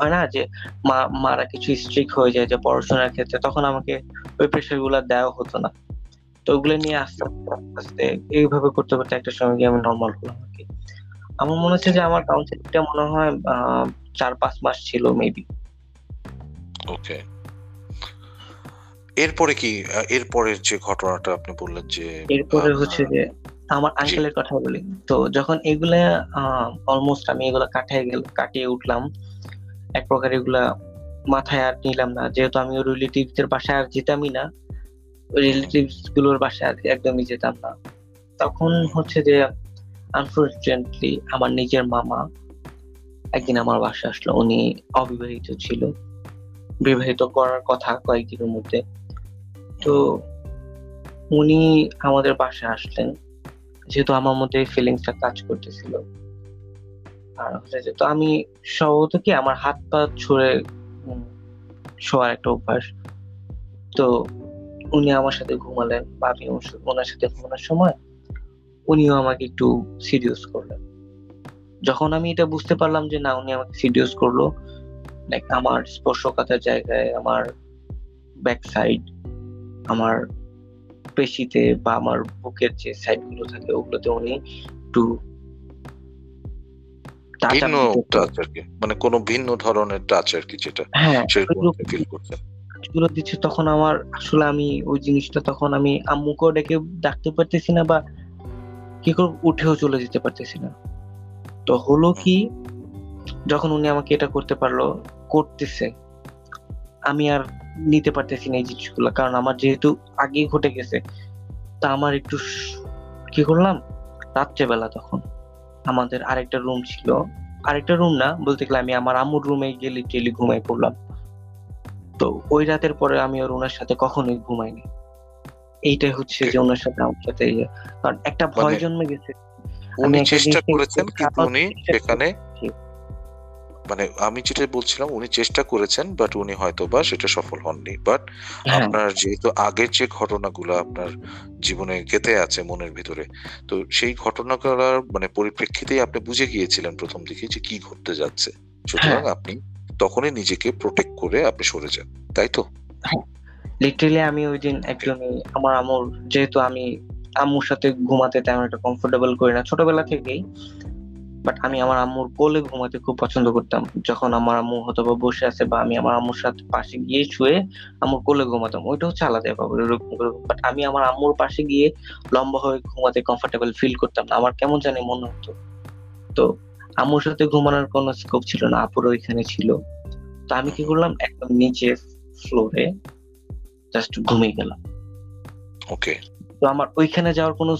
হয় না যে মা মারা কিছু স্ট্রিক্ট হয়ে যায় যে পড়াশোনার ক্ষেত্রে তখন আমাকে ওই প্রেশারগুলো দেওয়া হতো না। তো ওগুলো নিয়ে আস্তে আস্তে আস্তে এইভাবে করতে করতে একটা সময় গিয়ে আমি নর্মাল হলাম আর কি। আমার মনে হচ্ছে যে আমার কাউন্সিলিংটা মনে হয় চার পাঁচ মাস ছিল মেবি ওকে এরপরে কি এরপরের যে ঘটনাটা আপনি বললেন যে এরপরে হচ্ছে যে আমার আঙ্কেলের কথা বলি। তো যখন এগুলা অলমোস্ট আমি এগুলা কাটিয়ে গেল কাটিয়ে উঠলাম এক প্রকার এগুলা মাথায় আর নিলাম না। যেহেতু আমি ওই রিলেটিভদের বাসায় আর যেতামই না ওই রিলেটিভসগুলোর বাসায় একদমই যেতাম না। তখন হচ্ছে যে আনফর্চুনেটলি আমার নিজের মামা একদিন আমার বাসায় আসলো। উনি অবিবাহিত ছিল। বিবাহিত করার কথা কয়েকদিনের মধ্যে। তো উনি আমাদের বাসায় আসলেন। যেহেতু আমার মধ্যে ফিলিংসটা কাজ করতেছিল। আর হচ্ছে তো আমি সম্ভবত কি আমার হাত পা ছুঁড়ে শোয়ার একটা অভ্যাস। তো উনি আমার সাথে ঘুমালেন। বা আমি ওনার সাথে ঘুমানোর সময় উনিও আমাকে একটু সিরিয়াস করলেন যখন আমি এটা বুঝতে পারলাম যে না উনি আমাকে সিরিয়াস করল লাইক আমার স্পর্শকাতার জায়গায় আমার ব্যাক সাইড আমার পেশিতে বা আমার বুকের যে সাইডগুলো থাকে ওগুলোতে উনি একটু touch ভিন্ন টাচ আর কি মানে কোনো ভিন্ন ধরনের টাচ আর কি যেটা হ্যাঁ সেরকম ফিলগুলো দিচ্ছে তখন আমার আসলে আমি ওই জিনিসটা তখন আমি আম্মুকেও ডেকে ডাকতে পারতেছি না বা কি করে উঠেও চলে যেতে পারতেছি না। তো হলো কি, যখন উনি আমাকে এটা করতে পারল, করতেছে, আমি আর নিতে পারতেছি না এই জিনিসগুলো। কারণ আমার যেহেতু আগেই ঘটে গেছে, তা আমার একটু কি করলাম? রাত্রেবেলা তখন আমাদের আরেকটা রুম ছিল। আরেকটা রুম না, বলতে গেলে আমি আমার আম্মুর রুমে গিয়ে লিটারেলি ঘুমাই পড়লাম। তো ওই রাতের পরে আমি আর ওনার সাথে কখনোই ঘুমাইনি। এইটাই হচ্ছে যে ওনার সাথে আমার সাথে। কারণ একটা ভয় মানে জন্মে গেছে। উনি চেষ্টা করেছেন কিন্তু উনি সেখানে মানে আমি যেটা বলছিলাম উনি চেষ্টা করেছেন বাট উনি হয়তো বা সেটা সফল হননি। বাট হ্যাঁ। আপনার যেহেতু আগের যে ঘটনাগুলো আপনার জীবনে গেঁথে আছে মনের ভিতরে তো সেই ঘটনাগুলোর মানে পরিপ্রেক্ষিতেই আপনি বুঝে গিয়েছিলেন প্রথম দিকে যে কি ঘটতে যাচ্ছে। সুতরাং হ্যাঁ। আপনি তখনই নিজেকে প্রোটেক্ট করে আপনি সরে যান তাই তো? লিটারেলি আমি ওই দিন একদমই আমার আম্মুর, যেহেতু আমি আম্মুর সাথে ঘুমাতে তেমন একটা কমফোর্টেবল করি না, ছোটবেলা থেকেই বাট আমি আমার আম্মুর কোলে ঘুমাতে খুব পছন্দ করতাম। যখন আমার আম্মু হয়তো বা বসে আছে বা আমি আমার আম্মুর সাথে পাশে গিয়ে শুয়ে আম্মুর কোলে ঘুমাতাম, ওইটা হচ্ছে আলাদা ব্যাপার এরকম বাট আমি আমার আম্মুর পাশে গিয়ে লম্বা হয়ে ঘুমাতে কমফোর্টেবল ফিল করতাম না। আমার কেমন জানি মনে হতো। তো আম্মুর সাথে ঘুমানোর কোনো স্কোপ ছিল না আপুর ওইখানে ছিল। তো আমি কি করলাম, একদম নিচে ফ্লোরে জাস্ট ঘুমিয়ে গেলাম। ওকে। তো আমার ওইখানে যাওয়ার কোনো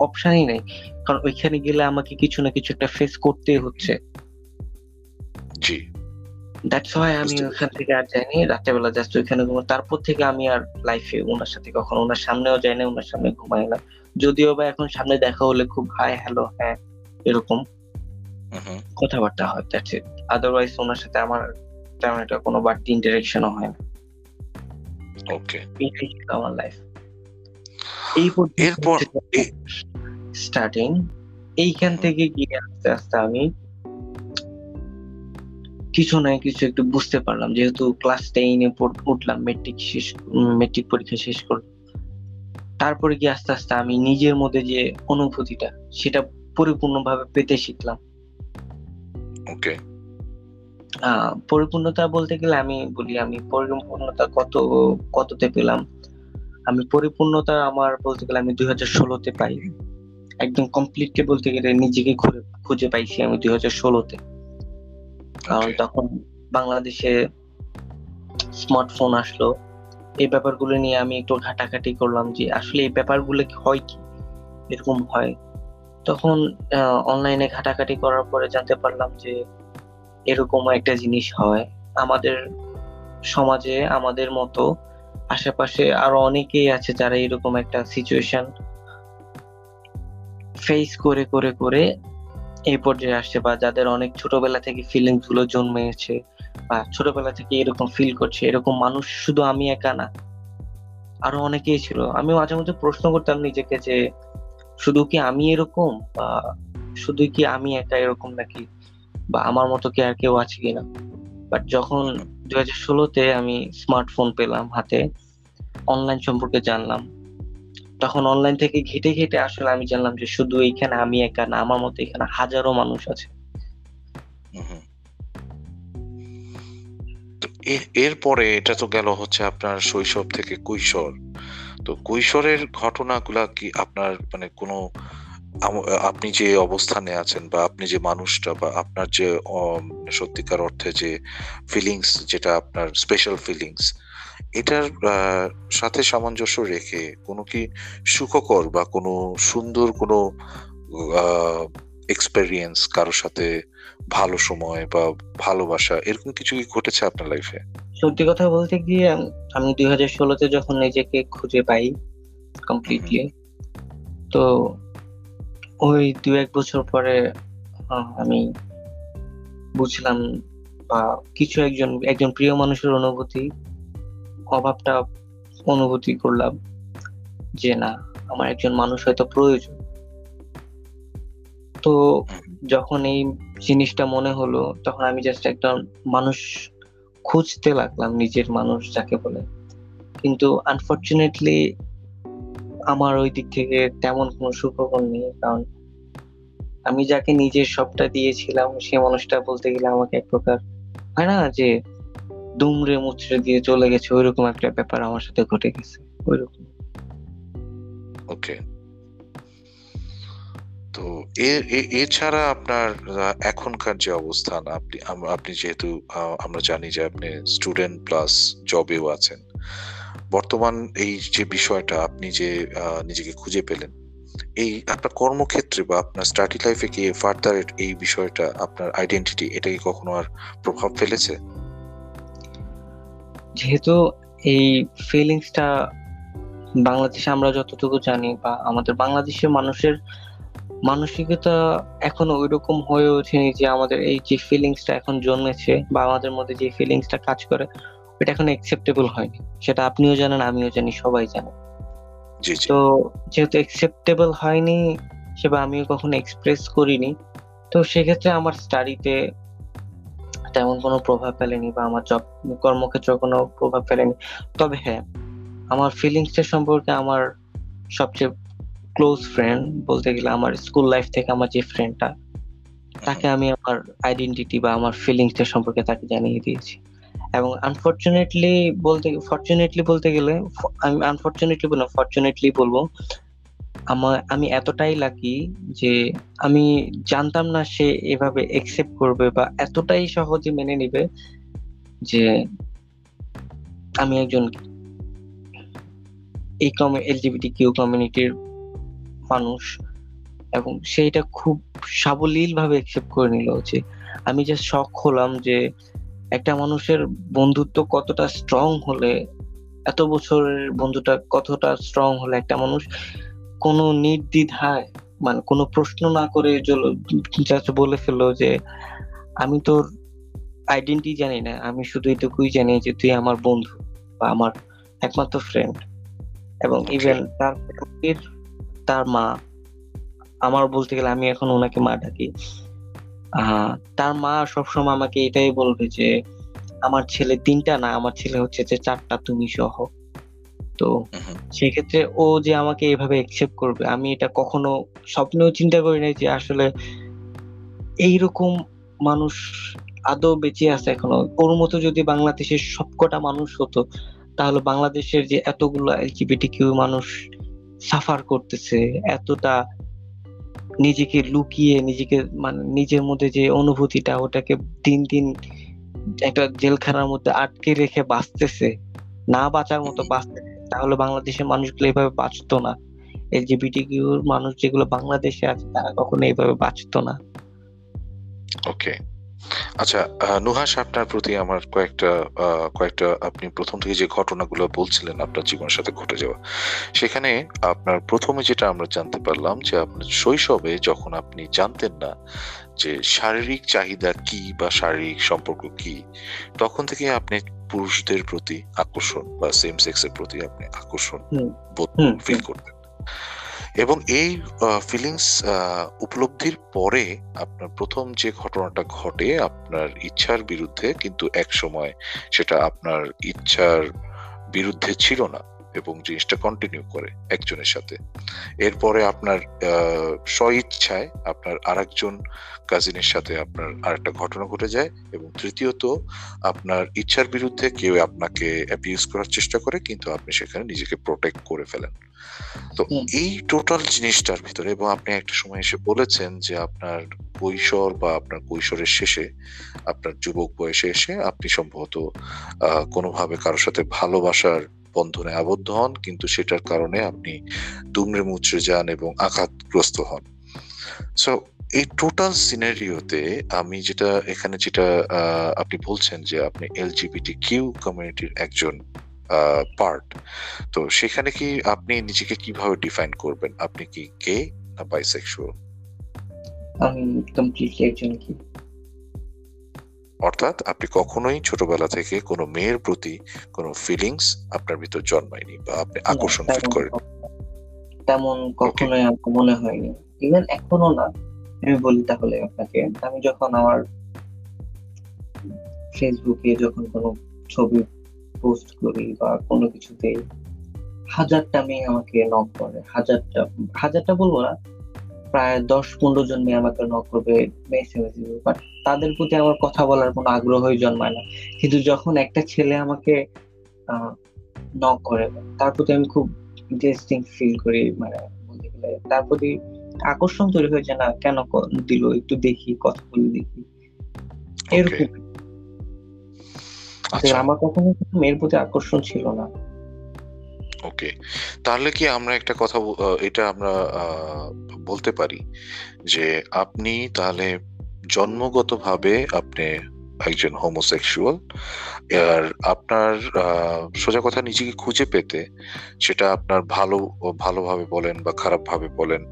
অপশনই নেই। কারণ ওইখানে গেলে আমাকে কিছু না কিছু একটা ফেস করতে হচ্ছে। জি। দ্যাটস ওয়াই আমি ওখান থেকে আর যাইনি। রাত্রেবেলা জাস্ট ওইখানে ঘুমো তারপর থেকে আমি আর লাইফে ওনার সাথে কখনো ওনার সামনেও যাই না ওনার সামনে ঘুমাই না। যদিও বা এখন সামনে দেখা হলে খুব হাই হ্যালো হ্যাঁ এরকম কথাবার্তা হয় দ্যাটস ইট আদারওয়াইজ ওনার সাথে আমার তেমন একটা কোনো বাড়তি ইন্টারেকশনও হয় না। ওকে এইটাই ছিল আমার লাইফ এই এরপর স্টার্টিং এইখান থেকে গিয়ে আস্তে আস্তে আমি কিছু না কিছু একটু বুঝতে পারলাম। যেহেতু ক্লাস টেনে উঠলাম মেট্রিক শেষ মেট্রিক পরীক্ষা শেষ করলাম তারপরে গিয়ে আস্তে আস্তে আমি নিজের মধ্যে যে অনুভূতিটা সেটা পরিপূর্ণভাবে পেতে শিখলাম। ওকে পরিপূর্ণতা বলতে গেলে আমি বলি আমি পরিপূর্ণতা কত কততে পেলাম? আমি পরিপূর্ণতা আমার বলতে গেলে আমি দুই হাজার ষোলোতে পাই। একদম কমপ্লিটলি বলতে গেলে নিজেকে ঘুরে খুঁজে পাইছি আমি দুই হাজার ষোলোতে। কারণ তখন বাংলাদেশে স্মার্টফোন আসলো। এই ব্যাপারগুলো নিয়ে আমি একটু ঘাটাঘাটি করলাম যে আসলে এই ব্যাপারগুলো কি হয় কি? এরকম হয়। তখন অনলাইনে ঘাটাঘাটি করার পরে জানতে পারলাম যে এরকম একটা জিনিস হয়। আমাদের সমাজে, আমাদের মতো আশেপাশে আরও অনেকেই আছে যারা এরকম একটা সিচুয়েশন ফেস করে করে করে এই পর্যায়ে আসছে বা যাদের অনেক ছোটবেলা থেকে ফিলিংসগুলো জন্মেছে বা ছোটবেলা থেকে এরকম ফিল করছে, এরকম মানুষ শুধু আমি একা না, আরও অনেকেই ছিল। আমি মাঝে মধ্যে প্রশ্ন করতাম নিজেকে যে, শুধু কি আমি এরকম বা শুধু কি আমি একা এরকম নাকি? বা আমার মতো কি আর কেউ আছে কিনা? বাট যখন দু হাজার ষোলোতে আমি স্মার্টফোন পেলাম হাতে অনলাইন সম্পর্কে জানলাম, তখন অনলাইন থেকে ঘেটে ঘেটে আসলে আমি জানলাম যে শুধু এইখানে আমি একা না, আমার মতো এখানে হাজারো মানুষ আছে। এরপরে এটা তো গেল হচ্ছে আপনার শৈশব থেকে কৈশোর। তো কৈশোরের ঘটনাগুলা কি আপনার মানে কোনো আপনি যে অবস্থানে আছেন বা আপনি যে মানুষটা বা আপনার যে সত্যিকার অর্থে যে ফিলিংস যেটা আপনার স্পেশাল ফিলিংস এটার সাথে সামঞ্জস্য রেখে কোনো কি সুখকর বা কোনো সুন্দর কোনো এক্সপেরিয়েন্স কারোর সাথে ভালো সময় বা ভালোবাসা এরকম কিছু কি ঘটেছে আপনার লাইফে সত্যি কথা বলতে গিয়ে আমি দুই হাজার ষোলোতে যখন নিজেকে খুঁজে পাই কমপ্লিটলি তো ওই দু এক বছর পরে আমি বুঝলাম বা কিছু একজন একজন প্রিয় মানুষের অনুভূতি, অভাবটা অনুভূতি করলাম যে না, আমার একজন মানুষ হয়তো প্রয়োজন। তো যখন এই জিনিসটা মনে হলো, তখন আমি জাস্ট একটা মানুষ খুঁজতে লাগলাম, নিজের মানুষ যাকে বলে। কিন্তু আনফর্চুনেটলি আমার ওই দিক থেকে তেমন কোনো সুখবর নেই, কারণ আমি যাকে নিজের সবটা দিয়েছিলাম, সে মানুষটা বলতে গেলে আমাকে এক প্রকার হয় না যে দুমড়ে মুচড়ে দিয়ে চলে গেছে, ওইরকম একটা ব্যাপার আমার সাথে ঘটে গেছে, ওইরকম। ওকে। তো এছাড়া আপনার এখনকার যে অবস্থান, আপনি আপনি যেহেতু আমরা জানি যে আপনি স্টুডেন্ট প্লাস জবেও আছেন। বর্তমান এই যে বিষয়টা, আপনি যে নিজেকে খুঁজে পেলেন, এই আপনার কর্মক্ষেত্রে বা আপনার স্টাডি লাইফে কি ফার্দার এই বিষয়টা, আপনার আইডেন্টিটি এটা কি কখনো আর প্রভাব ফেলেছে? যেহেতু এই ফিলিংসটা বাংলাদেশে আমরা যতটুকু জানি বা আমাদের বাংলাদেশের মানুষের মানসিকতা এখনও ওইরকম হয়ে ওঠেনি যে আমাদের এই যে ফিলিংসটা এখন জন্মেছে বা আমাদের মধ্যে যে ফিলিংসটা কাজ করে এটা এখন অ্যাকসেপ্টেবল হয়নি। সেটা আপনিও জানেন আমিও জানি সবাই জানে। তো যেহেতু অ্যাকসেপ্টেবল হয়নি সেবা আমিও কখনো এক্সপ্রেস করিনি তো সেক্ষেত্রে আমার স্টাডিতে তেমন কোনো প্রভাব ফেলেনি বা আমার জব কর্মক্ষেত্রে কোনো প্রভাব ফেলেনি। তবে হ্যাঁ আমার ফিলিংসটা সম্পর্কে আমার সবচেয়ে ক্লোজ ফ্রেন্ড বলতে গেলে আমার স্কুল লাইফ থেকে আমার যে ফ্রেন্ডটা তাকে আমি আমার আইডেন্টিটি বা আমার ফিলিংসটা সম্পর্কে তাকে জানিয়ে দিয়েছি। এবং আনফর্চুনেটলি বলতে ফর্চুনেটলি বলতে গেলে, আমি আনফর্চুনেটলি বলব ফর্চুনেটলি বলব আমার আমি এতটাই লাকি যে আমি জানতাম না সে এভাবে একসেপ্ট করবে বা এতটাই সহজে মেনে নিবে যে আমি একজন এই এলজিবিটি কিউ কমিউনিটির মানুষ এবং সেইটা খুব সাবলীল ভাবে একসেপ্ট করে নিল যে আমি যে শখ হলাম যে একটা মানুষের বন্ধুত্ব কতটা স্ট্রং হলে এত বছরের বন্ধুটা কতটা স্ট্রং হলে একটা মানুষ কোনো নির্দ্বিধায় মানে কোনো প্রশ্ন না করে জাস্ট বলে ফেলল যে আমি তোর আইডেন্টি জানি না আমি শুধু এটুকুই জানি যে তুই আমার বন্ধু বা আমার একমাত্র ফ্রেন্ড এবং ইভেন তার তার মা আমার বলতে গেলে আমি এখন ওনাকে মা ডাকি। তার মা সবসময় আমাকে এটাই বলবে যে আমার ছেলে তিনটা না আমার ছেলে হচ্ছে যে চারটা তুমি সহ। তো সেক্ষেত্রে ও যে আমাকে এভাবে একসেপ্ট করবে আমি এটা কখনো স্বপ্নেও চিন্তা করি নাই যে আসলে এইরকম মানুষ আদৌ বেঁচে আছে এখনও। ওর মতো যদি বাংলাদেশের সবকটা মানুষ হতো তাহলে বাংলাদেশের যে এতগুলো এলজিবিটি কিউ মানুষ সাফার করতেছে এতটা নিজেকে লুকিয়ে নিজেকে মানে নিজের মধ্যে যে অনুভূতিটা ওটাকে দিন দিন একটা জেলখানার মধ্যে আটকে রেখে বাঁচতেছে না বাঁচার মতো বাঁচতেছে তাহলে বাংলাদেশের মানুষগুলো এভাবে বাঁচতো না। এলজিবিটি কিউর মানুষ যেগুলো বাংলাদেশে আছে তারা কখনো এইভাবে বাঁচতো না। ওকে আচ্ছা নুহাস আপনার প্রতি আমার কয়েকটা কয়েকটা আপনি প্রথম থেকে যে ঘটনাগুলো বলছিলেন আপনার জীবনের সাথে ঘটে যাওয়া সেখানে আপনার প্রথমে যেটা আমরা জানতে পারলাম যে আপনার শৈশবে যখন আপনি জানতেন না যে শারীরিক চাহিদা কি বা শারীরিক সম্পর্ক কি তখন থেকে আপনি পুরুষদের প্রতি আকর্ষণ বা সেম সেক্সের প্রতি আপনি আকর্ষণ বোধ ফিল করতেন। এবং এই ফিলিংস উপলব্ধির পরে আপনার প্রথম যে ঘটনাটা ঘটে আপনার ইচ্ছার বিরুদ্ধে, কিন্তু এক সময় সেটা আপনার ইচ্ছার বিরুদ্ধে ছিল না। এবং জিনিসটা কন্টিনিউ করে একজনের সাথে। এরপরে আপনার স্বইচ্ছায় আপনার আরেকজন কাজিনের সাথে আপনার আরেকটা ঘটনা ঘটে যায় এবং তৃতীয়ত আপনার ইচ্ছার বিরুদ্ধে কেউ আপনাকে অ্যাবিউজ করার চেষ্টা করে কিন্তু আপনি সেখানে নিজেকে প্রোটেক্ট করে ফেলেন। তো এই টোটাল জিনিসটার ভিতরে এবং আপনি একটা সময় এসে বলেছেন যে আপনার কৈশোর বা আপনার কৈশোরের শেষে আপনার যুবক বয়সে এসে আপনি সম্ভবত আহ, কোনোভাবে কারোর সাথে ভালোবাসার বন্ধনে আবদ্ধ হন, কিন্তু সেটার কারণে আপনি দুমড়ে মুচড়ে যান এবং আঘাতগ্রস্ত হন। সো এই টোটাল সিনারিওতে আমি যেটা, এখানে যেটা আপনি বলছেন যে আপনি এলজিবিটি কিউ কমিউনিটির একজন পার্ট তো সেখানে কি আপনি নিজেকে কীভাবে ডিফাইন করবেন? আপনি কি গে না বাইসেক্সুয়াল আমি কমপ্লিটলি একজন কি? অর্থাৎ আপনি কখনোই ছোটবেলা থেকে কোনো মেয়ের প্রতি কোনো ফিলিংস আপনার ভিতর জন্মায়নি বা আপনি আকর্ষণ ফিল করেন তেমন কখনোই আমার মনে হয়নি। ইভেন এখনও না। আমি বলি তাহলে আপনাকে আমি যখন আমার ফেসবুকে যখন কোনো ছবি পোস্ট করি বা কোনো কিছুতে হাজারটা মেয়ে আমাকে নক করে হাজারটা হাজারটা বলব না প্রায় দশ পনেরো জন মেয়ে আমাকে নক করবে মেসেজ দিবে বাট তাদের প্রতি আমার কথা বলার কোনো আগ্রহই জন্মায় না। কিন্তু যখন একটা ছেলে আমাকে নক করে তার প্রতি আমি খুব ইন্টারেস্টিং ফিল করি মানে বলতে গেলে তার প্রতি আকর্ষণ তৈরি হয়েছে না কেন দিল? একটু দেখি কথা বলে দেখি। এরকম। আচ্ছা। আমার কখনো মেয়ের প্রতি আকর্ষণ ছিল না। ওকে। তাহলে কি আমরা একটা কথা এটা আমরা বলতে পারি যে আপনি তাহলে জন্মগতভাবে আপনি একজন হোমোসেক্সুয়াল আর আপনার সোজা কথা নিজেকে খুঁজে পেতে সেটা আপনার ভালো ভালোভাবে বলেন বা খারাপভাবে বলেন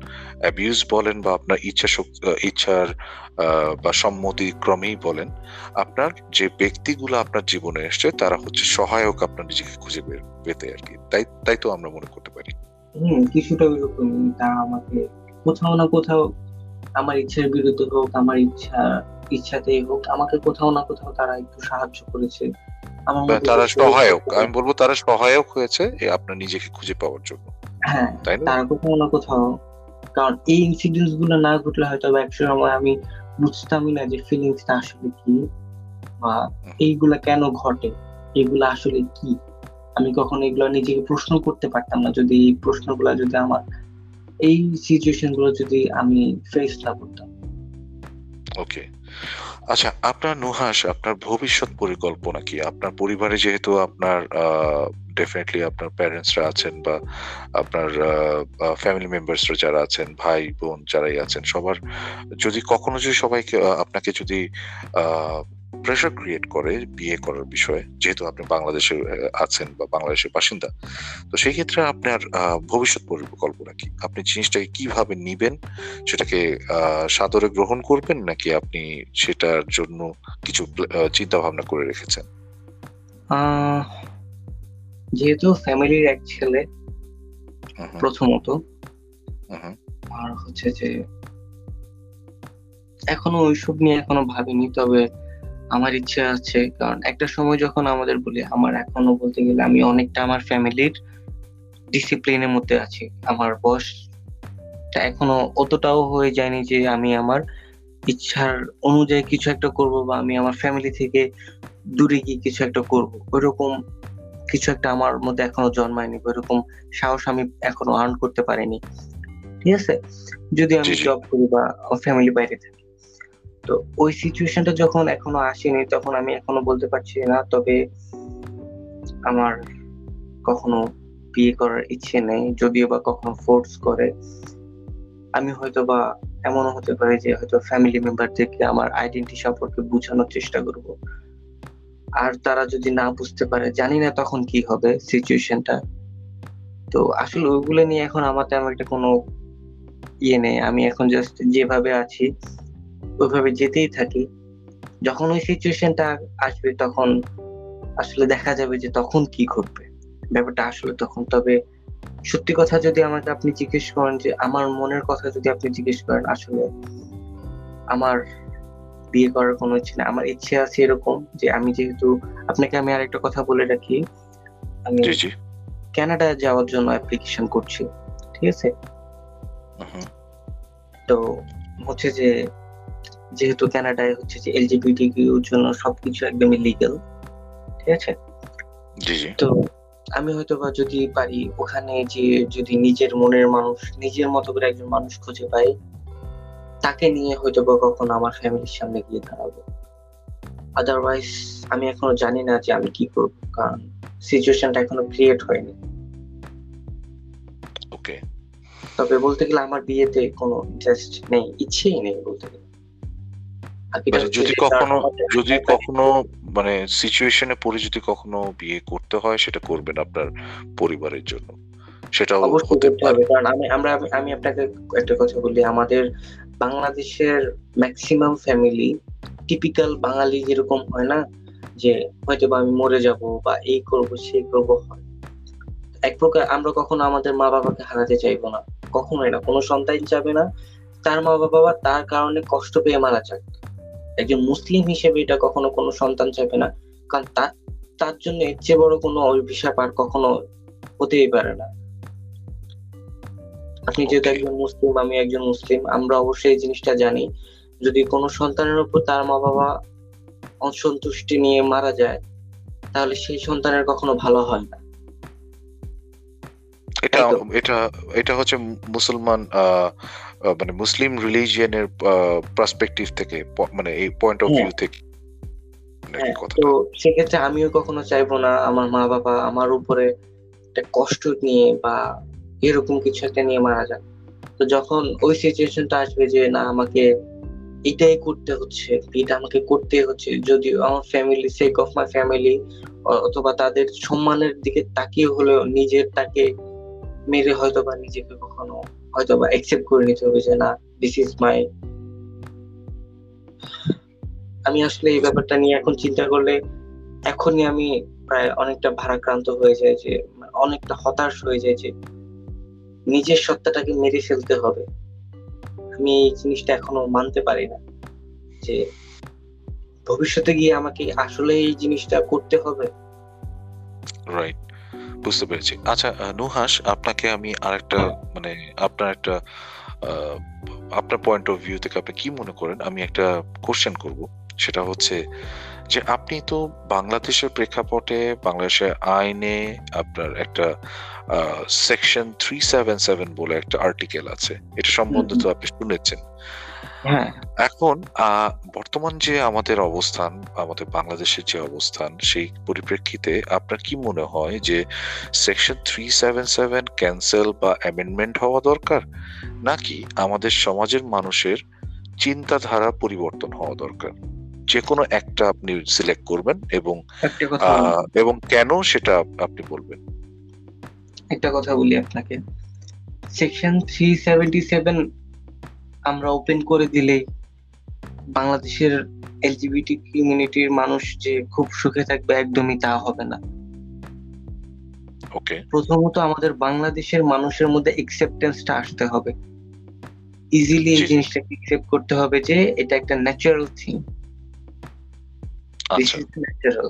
অ্যাবিউজ বলেন বা আপনার ইচ্ছা ইচ্ছার বা সম্মতিক্রমেই বলেন, আপনার যে ব্যক্তিগুলো আপনার জীবনে এসছে তারা হচ্ছে সহায়ক আপনার নিজেকে খুঁজে পেতে আর কি। তাই তাই তো আমরা মনে করতে পারি। কিছুটা তারা আমাকে কোথাও না কোথাও আমার ইচ্ছার বিরুদ্ধে হোক, আমার ইচ্ছা ইচ্ছাতেই হোক আমাকে কোথাও না কোথাও তারা একটু সাহায্য করেছে। মধ্যে তারা সহায়ক। আমি বলব তারা সহায়ক হয়েছে আপনার নিজেকে খুঁজে পাওয়ার জন্য। হ্যাঁ তারা কোথাও না কোথাও কারণ এই ইনসিডেন্টসগুলো না ঘটলে হয়তো এক সময় আমি বুঝতামই না যে ফিলিংসটা আসলে কি বা এইগুলা কেন ঘটে এগুলা আসলে কি? আমি কখনো এগুলো নিজেকে প্রশ্ন করতে পারতাম না। যদি এই প্রশ্নগুলো যদি আমার এই সিচুয়েশনগুলো যদি আমি ফেস না করতাম। ওকে আচ্ছা আপনার নুহাস আপনার ভবিষ্যৎ পরিকল্পনা কি? আপনার পরিবারে যেহেতু আপনার ডেফিনেটলি আপনার প্যারেন্টসরা আছেন বা আপনার ফ্যামিলি মেম্বার্সরা যারা আছেন, ভাই, বোন যারাই আছেন, সবার যদি, কখনো যদি সবাইকে আপনাকে যদি প্রেশার ক্রিয়েট করে বিয়ে করার বিষয়ে যেহেতু আপনি বাংলাদেশে আছেন বা বাংলাদেশের বাসিন্দা তো সেই ক্ষেত্রে আপনার ভবিষ্যৎ পরিকল্পনা কি? আপনি জিনিসটাকে কীভাবে নিবেন? সেটাকে সাদরে গ্রহণ করবেন নাকি আপনি সেটার জন্য কিছু চিন্তা ভাবনা করে রেখেছেন? যেহেতু ফ্যামিলির এক ছেলে প্রথমত আর হচ্ছে যে এখনও ওইসব নিয়ে এখনও ভাবিনি তবে আমার ইচ্ছা আছে কারণ একটা সময় যখন আমাদের বলি আমার এখনও বলতে গেলে আমি অনেকটা আমার ফ্যামিলির ডিসিপ্লিনের মধ্যে আছি। আমার বয়সটা এখনও অতটাও হয়ে যায়নি যে আমি আমার ইচ্ছার অনুযায়ী কিছু একটা করব বা আমি আমার ফ্যামিলি থেকে দূরে গিয়ে কিছু একটা করব। ওইরকম কিছু একটা আমার মধ্যে এখনও জন্মায়নি ওইরকম সাহস আমি এখনও আর্ন করতে পারিনি। ঠিক আছে? যদি আমি। জব করি বা ফ্যামিলি বাইরে থাকি। তো ওই সিচুয়েশনটা যখন এখনও আসেনি, তখন আমি এখনও বলতে পারছি না, তবে আমার কখনো বিয়ে করার ইচ্ছে নেই, যদিও বা কখনো ফোর্স করে। আমি হয়তো বা এমনও হতে পারে যে হয়তো ফ্যামিলি মেম্বারদেরকে আমার আইডেন্টি সম্পর্কে বোঝানোর চেষ্টা করব। আর তারা যদি না বুঝতে পারে, জানি না তখন কি হবে সিচুয়েশনটা তো আসলে ওইগুলো নিয়ে এখন আমার তেমন একটা কোনো ইয়ে নেই। আমি এখন জাস্ট যেভাবে আছি ওইভাবে যেতেই থাকি। যখন ওই সিচুয়েশনটা আসবে তখন আসলে দেখা যাবে যে তখন কি ঘটবে। ব্যাপারটা আসলে তখন। তবে সত্যি কথা যদি আমাকে আপনি জিজ্ঞেস করেন যে আমার মনের কথা যদি আপনি জিজ্ঞেস করেন আসলে আমার বিয়ে করার কোনো ইচ্ছে না আমার ইচ্ছে আছে এরকম যে আমি যেহেতু আপনাকে আমি আরেকটা কথা বলে রাখি। আমি কানাডা যাওয়ার জন্য অ্যাপ্লিকেশন করছি। ঠিক আছে? তো হচ্ছে যে যেহেতু কানাডায় হচ্ছে যে এলজিবিটি জন্য সবকিছু একদমই লিগ্যাল ঠিক আছে? জি জি। তো আমি হয়তো বা যদি পারি ওখানে যে যদি নিজের মনের মানুষ নিজের মতো করে একজন মানুষ খুঁজে পাই তাকে নিয়ে হয়তো বা কখনো আমার ফ্যামিলির সামনে গিয়ে দাঁড়াবো। আদারওয়াইজ আমি এখনও জানি না যে আমি কি করব কারণ সিচুয়েশনটা এখনও ক্রিয়েট হয়নি। ওকে তবে বলতে গেলে আমার বিয়েতে কোনো ইন্টারেস্ট নেই ইচ্ছেই নেই বলতে গেলে। মানে যদি কখনো যদি কখনো মানে সিচুয়েশনে পড়ে যদি কখনো বিয়ে করতে হয় সেটা করবেন আপনার পরিবারের জন্য। সেটাও হতে পারে। কারণ আমি আমরা আমি- আপনাকে একটা কথা বলি আমাদের বাংলাদেশের ম্যাক্সিমাম ফ্যামিলি টিপিক্যাল বাঙালি যেরকম হয় না যে হয়তো বা আমি মরে যাব বা এই করব সেই করব হয়। এক প্রকার আমরা কখনো আমাদের মা বাবাকে হারাতে চাইব না কখনোই না। কোনো সন্তান চাবে না তার মা বাবা তার কারণে কষ্ট পেয়ে মারা যাক। একজন মুসলিম হিসেবে এটা কখনো কোনো সন্তান চাইবে না। কারণ তার তার জন্য এর চেয়ে বড় কোনো অভিশাপ আর কখনো হতেই পারে না। আপনি যেহেতু একজন মুসলিম, আমি একজন মুসলিম, আমরা অবশ্যই এই জিনিসটা জানি। যদি কোনো সন্তানের উপর তার মা বাবা অসন্তুষ্টি নিয়ে মারা যায়, তাহলে সেই সন্তানের কখনো ভালো হয় না। এটা এটা এটা হচ্ছে মুসলমান মানে মুসলিম রিলিজিয়নের পার্সপেক্টিভ থেকে মানে এই পয়েন্ট অফ হ্যাঁ। ভিউ থেকে হ্যাঁ, তো সেক্ষেত্রে আমিও কখনো চাইব না আমার মা বাবা আমার উপরে একটা কষ্ট নিয়ে বা এরকম কিছু একটা নিয়ে মারা যাক। তো যখন ওই সিচুয়েশনটা আসবে যে না আমাকে এটাই করতে হচ্ছে এটা আমাকে করতে হচ্ছে যদিও আমার family sake of my family অথবা তাদের সম্মানের দিকে তাকিয়ে হলেও নিজের তাকে মেরে হয়তো বা নিজেকে কখনো হয়তো বা অ্যাকসেপ্ট করে নিতে হবে যে না দিস ইজ মাই আমি আসলে এই ব্যাপারটা নিয়ে এখন চিন্তা করলে এখনই আমি প্রায় অনেকটা ভারাক্রান্ত হয়ে যায় যে মানে অনেকটা হতাশ হয়ে যায় যে নিজের সত্তাটাকে মেরে ফেলতে হবে। আমি এই জিনিসটা এখনও মানতে পারি না যে ভবিষ্যতে গিয়ে আমাকে আসলে এই জিনিসটা করতে হবে। রাইট বুঝতে পেরেছি। আচ্ছা নুহাস আপনাকে আমি আরেকটা মানে আপনার একটা আপনার পয়েন্ট অফ ভিউ থেকে আপনি কি মনে করেন? আমি একটা কোশ্চেন করব। সেটা হচ্ছে যে আপনি তো বাংলাদেশের প্রেক্ষাপটে বাংলাদেশের আইনে আপনার একটা সেকশন থ্রি সেভেন সেভেন বলে একটা আর্টিকেল আছে। এটা সম্বন্ধে তো আপনি শুনেছেন। হ্যাঁ। এখন বর্তমান যে আমাদের অবস্থান আমাদের বাংলাদেশের যে অবস্থান সেই পরিপ্রেক্ষিতে আপনার কি মনে হয় যে section three seven seven cancel বা অ্যামেন্ডমেন্ট হওয়া দরকার? নাকি আমাদের সমাজের মানুষের চিন্তাধারা পরিবর্তন হওয়া দরকার? যে কোনো একটা আপনি সিলেক্ট করবেন এবং এবং কেন সেটা আপনি বলবেন? একটা কথা বলি আপনাকে। সেকশন থ্রি সেভেন্টি সেভেন আমরা ওপেন করে দিলেই বাংলাদেশের এলজিবিটি কমিউনিটির মানুষ যে খুব সুখে থাকবে একদমই তা হবে না। ওকে প্রথমত আমাদের বাংলাদেশের মানুষের মধ্যে একসেপ্টেন্সটা আসতে হবে। ইজিলি এই জিনিসটাকে একসেপ্ট করতে হবে যে এটা একটা ন্যাচারাল থিং ন্যাচারাল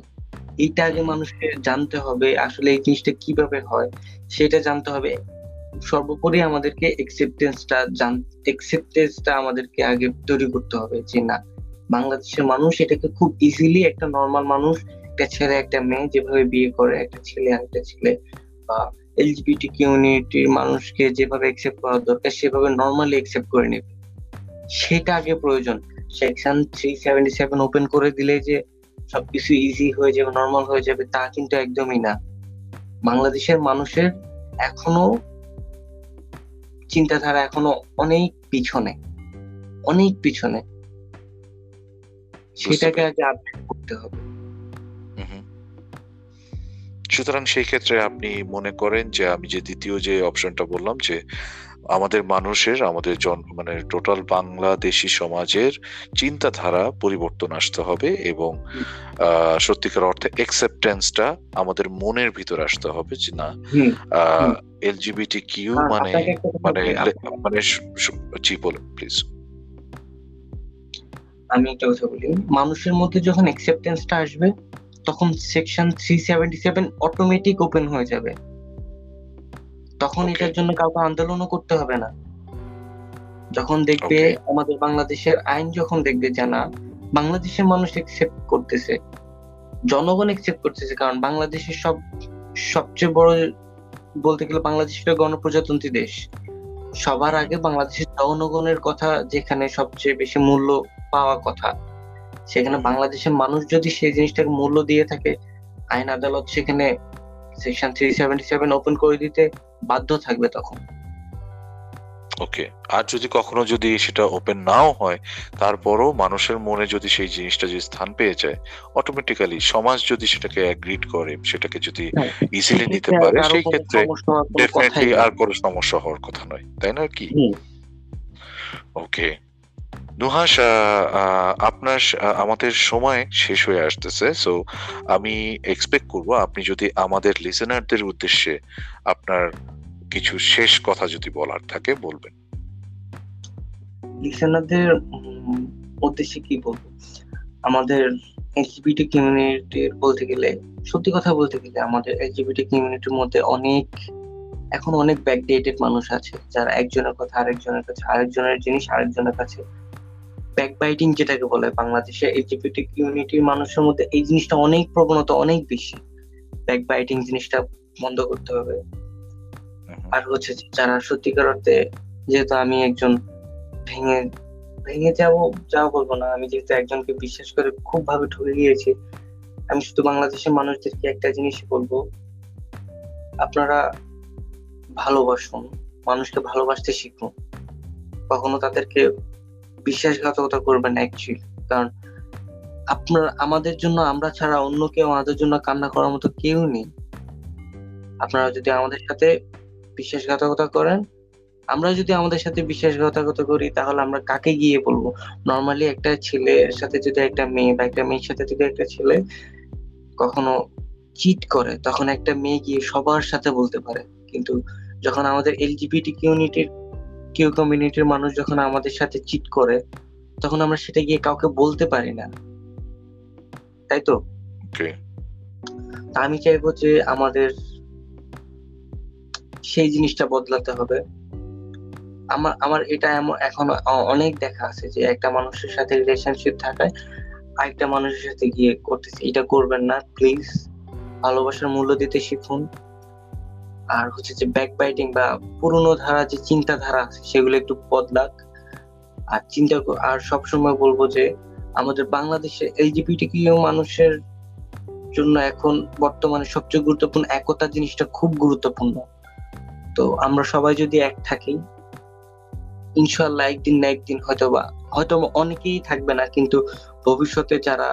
এইটা আগে মানুষকে জানতে হবে আসলে এই জিনিসটা কীভাবে হয় সেটা জানতে হবে সর্বোপরি আমাদেরকে একসেপ্টেন্সটা জান একসেপ্টেন্সটা আমাদেরকে আগে তৈরি করতে হবে যে না, বাংলাদেশের মানুষ এটাকে খুব ইজিলি একটা নর্মাল মানুষ, একটা ছেলে, একটা মেয়ে যেভাবে বিয়ে করে, একটা ছেলে আর একটা ছেলে, বা এলজিবিটি কমিউনিটির মানুষকে যেভাবে একসেপ্ট করা দরকার, সেভাবে নর্মালি একসেপ্ট করে নেবে। সেটা আগে প্রয়োজন। Section three seventy seven open করে দিলে যে সবকিছু ইজি হয়ে যাবে নর্মাল হয়ে যাবে, তা কিন্তু একদমই না। বাংলাদেশের মানুষের এখনও চিন্তাধারা এখনও অনেক পিছনে অনেক পিছনে। সেটাকে আগে আপডেট করতে হবে। সুতরাং সেই ক্ষেত্রে আপনি মনে করেন যে আমি যে দ্বিতীয় যে অপশনটা বললাম যে আমাদের মানুষের আমাদের জন মানে টোটাল বাংলাদেশি সমাজের চিন্তাধারা পরিবর্তন আসতে হবে এবং সত্যিকার অর্থে একসেপ্টেন্সটা আমাদের মনের ভিতর আসতে হবে যে না এলজিবিটি কিউ মানে মানে মানে জি বলুন প্লিজ আমি একটা কথা বলি মানুষের মধ্যে যখন একসেপ্টেন্সটা আসবে তখন section three seventy seven automatic open হয়ে যাবে। তখন এটার জন্য কাউকে আন্দোলনও করতে হবে না। যখন দেখবে আমাদের বাংলাদেশের আইন যখন দেখবে জানা বাংলাদেশের মানুষ একসেপ্ট করতেছে জনগণ একসেপ্ট করতেছে কারণ বাংলাদেশের সব সবচেয়ে বড় বলতে গেলে বাংলাদেশ একটা গণপ্রজাতন্ত্রী দেশ। সবার আগে বাংলাদেশের জনগণের কথা যেখানে সবচেয়ে বেশি মূল্য পাওয়া কথা সেখানে বাংলাদেশের মানুষ যদি সেই জিনিসটাকে মূল্য দিয়ে থাকে আইন আদালত সেখানে section three seventy seven open করে দিতে বাধ্য থাকবে তখন। ওকে আর যদি কখনো যদি সেটা ওপেন নাও হয় তারপরও মানুষের মনে যদি সেই জিনিসটা যদি স্থান পেয়ে যায় অটোমেটিক্যালি সমাজ যদি সেটাকে অ্যাগ্রিড করে সেটাকে যদি ইজিলি হ্যাঁ, নিতে পারে সেই ক্ষেত্রে ডেফিনেটলি আর কোনো সমস্যা হওয়ার কথা নয় তাই না কি? ওকে নুহাস আপনার আমাদের সময় শেষ হয়ে আসতেছে সো আমি এক্সপেক্ট করব আপনি যদি আমাদের লিসেনারদের উদ্দেশ্যে আপনার কিছু শেষ কথা যদি বলার থাকে, বলবেন। লিসেনারদের উদ্দেশ্যে কি বলব? আমাদের এলজিবিটি কমিউনিটির বলতে গেলে, সত্যি কথা বলতে গেলে আমাদের এলজিবিটি কমিউনিটির মধ্যে অনেক, এখন অনেক ব্যাকডেটেড মানুষ আছে, যারা একজনের কথা আরেকজনের কাছে, আরেকজনের জিনিস আরেকজনের কাছে ব্যাকবাইটিং যেটাকে বলে বাংলাদেশে, এলজিবিটি কমিউনিটির মানুষের মধ্যে এই জিনিসটা অনেক প্রবণতা অনেক বেশি। ব্যাকবাইটিং জিনিসটা বন্ধ করতে হবে। আর হচ্ছে যারা সত্যিকার অর্থে যেহেতু আমি একজন ভেঙে ভেঙে যাব যা বলব না, আমি যেহেতু একজনকে বিশ্বাস করে খুব ভাবে ঠকে গিয়েছি, আমি শুধু বাংলাদেশের মানুষদেরকে একটা জিনিসই বলব। আপনারা ভালোবাসুন, মানুষকে ভালোবাসতে শিখুন। কখনো তাদেরকে বিশ্বাসঘাতকতা করবেন অ্যাকচুয়ালি কারণ আপনার, আমাদের জন্য, আমরা ছাড়া অন্য কেউ আমাদের জন্য কান্না করার মতো কেউ নেই। আপনারা যদি আমাদের সাথে বিশ্বাসঘাতকতা করেন? আমরা যদি আমাদের সাথে বিশ্বাসঘাতকতা করি তাহলে আমরা কাকে গিয়ে বলব? নর্মালি একটা ছেলের সাথে যদি একটা মেয়ে বা একটা মেয়ের সাথে যদি একটা ছেলে কখনো চিট করে তখন একটা মেয়ে গিয়ে সবার সাথে বলতে পারে। কিন্তু যখন আমাদের এলজিবিটি কমিউনিটির কেউ কমিউনিটির মানুষ যখন আমাদের সাথে চিট করে তখন আমরা সেটা গিয়ে কাউকে বলতে পারি না। তাই তো আমি চাইব যে আমাদের সেই জিনিসটা বদলাতে হবে। আমার আমার এটা এমন, এখন অনেক দেখা আছে যে একটা মানুষের সাথে রিলেশনশিপ থাকায় আরেকটা মানুষের সাথে গিয়ে করতেছে। এটা করবেন না প্লিজ ভালোবাসার মূল্য দিতে শিখুন। আর হচ্ছে যে ব্যাক বাইটিং বা পুরনো ধারা, যে চিন্তাধারা আছে, সেগুলো একটু বদলাক। আর চিন্তা আর সবসময় বলব যে আমাদের বাংলাদেশে এলজিবিটি কিউ মানুষের জন্য এখন বর্তমানে সবচেয়ে গুরুত্বপূর্ণ একতা জিনিসটা খুব গুরুত্বপূর্ণ। তো আমরা সবাই যদি এক থাকি ইনশাল্লাহ একদিন না একদিন হয়তো বা হয়তো অনেকেই থাকবে না, কিন্তু ভবিষ্যতে যারা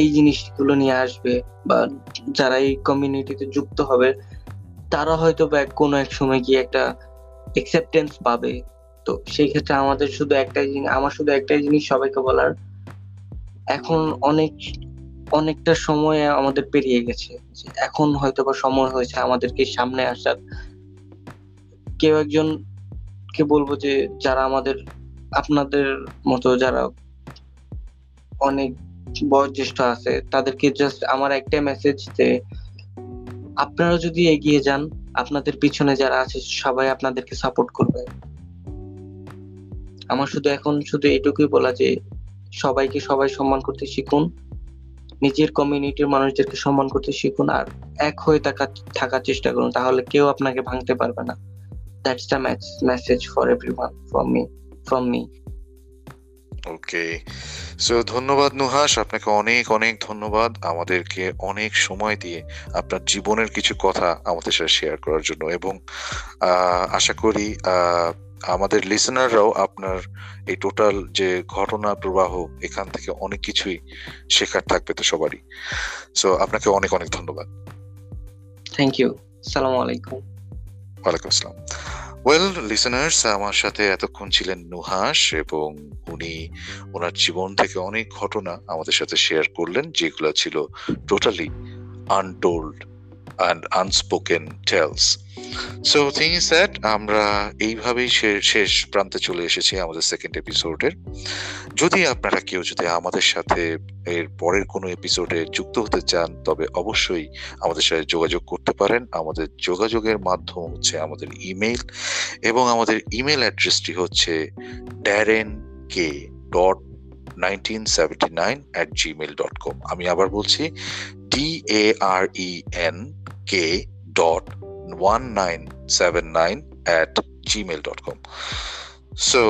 এই জিনিসগুলো নিয়ে আসবে বা যারা এই কমিউনিটিতে যুক্ত হবে, তারা হয়তো বা কোনো এক সময় গিয়ে একটা একসেপ্টেন্স পাবে। তো সেই ক্ষেত্রে আমাদের শুধু একটাই জিনিস, আমার শুধু একটাই জিনিস সবাইকে বলার, এখন অনেক অনেকটা সময় আমাদের পেরিয়ে গেছে। এখন হয়তো বা সময় হয়েছে আমাদেরকে সামনে আসার। কেউ একজন কে বলব যে, যারা আমাদের, আপনাদের মতো যারা অনেক বয়োজ্যেষ্ঠ আছে, তাদেরকে জাস্ট আমার একটাই মেসেজ যে, আপনারা যদি এগিয়ে যান, আপনাদের পিছনে যারা আছে সবাই আপনাদেরকে সাপোর্ট করবে। আমার শুধু এখন শুধু এটুকুই বলা যে, সবাইকে সবাই সম্মান করতে শিখুন। নিজের কমিউনিটির মানুষদেরকে সম্মান করতে শিখুন আর এক হয়ে থাকার চেষ্টা করুন তাহলে কেউ আপনাকে ভাঙতে পারবে না। That's the message for everyone from me from me okay so ধন্যবাদ নুহাস আপনাকে অনেক অনেক ধন্যবাদ। আমাদেরকে অনেক সময় দিয়ে আপনার জীবনের কিছু কথা আমাদের সাথে শেয়ার করার জন্য এবং আশা করি আহ, আমাদের লিসেনাররাও আপনার এই টোটাল যে ঘটনা প্রবাহ এখান থেকে অনেক কিছুই শেখার থাকবে তো সবারই। সো আপনাকে অনেক অনেক ধন্যবাদ। থ্যাংক ইউ সালামু আলাইকুম ওয়ালাইকুম আসসালাম। ওয়েল লিসেনার্স আমার সাথে এতক্ষণ ছিলেন নুহাস এবং উনি ওনার জীবন থেকে অনেক ঘটনা আমাদের সাথে শেয়ার করলেন যেগুলো ছিল totally untold and unspoken tales so thing is that আমরা এইভাবেই শেষ প্রান্তে চলে এসেছি আমাদের সেকেন্ড এপিসোডের যদি আপনারা কেউ যদি আমাদের সাথে এর পরের কোনো এপিসোডে যুক্ত হতে চান, তবে অবশ্যই আমাদের সাথে যোগাযোগ করতে পারেন। আমাদের যোগাযোগের মাধ্যম হচ্ছে আমাদের ইমেল এবং আমাদের ইমেল অ্যাড্রেসটি হচ্ছে Darren K dot nineteen seventy nine at Gmail dot com আমি আবার বলছি D A R E N K dot one nine seven nine at Gmail dot com so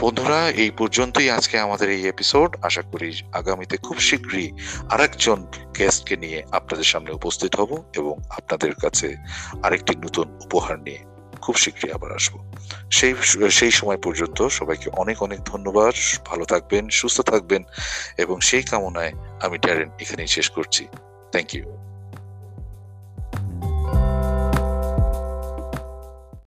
বন্ধুরা, এই পর্যন্তই আজকে আমাদের এই এপিসোড আশা করি আগামীতে খুব শীঘ্রই আরেকজন গেস্টকে নিয়ে আপনাদের সামনে উপস্থিত হব এবং আপনাদের কাছে আরেকটি নতুন উপহার নিয়ে খুব শীঘ্রই আবার আসব। সেই সেই সময় পর্যন্ত সবাইকে অনেক অনেক ধন্যবাদ। ভালো থাকবেন, সুস্থ থাকবেন এবং সেই কামনায় আমি ড্যারেন এখানেই শেষ করছি। Thank you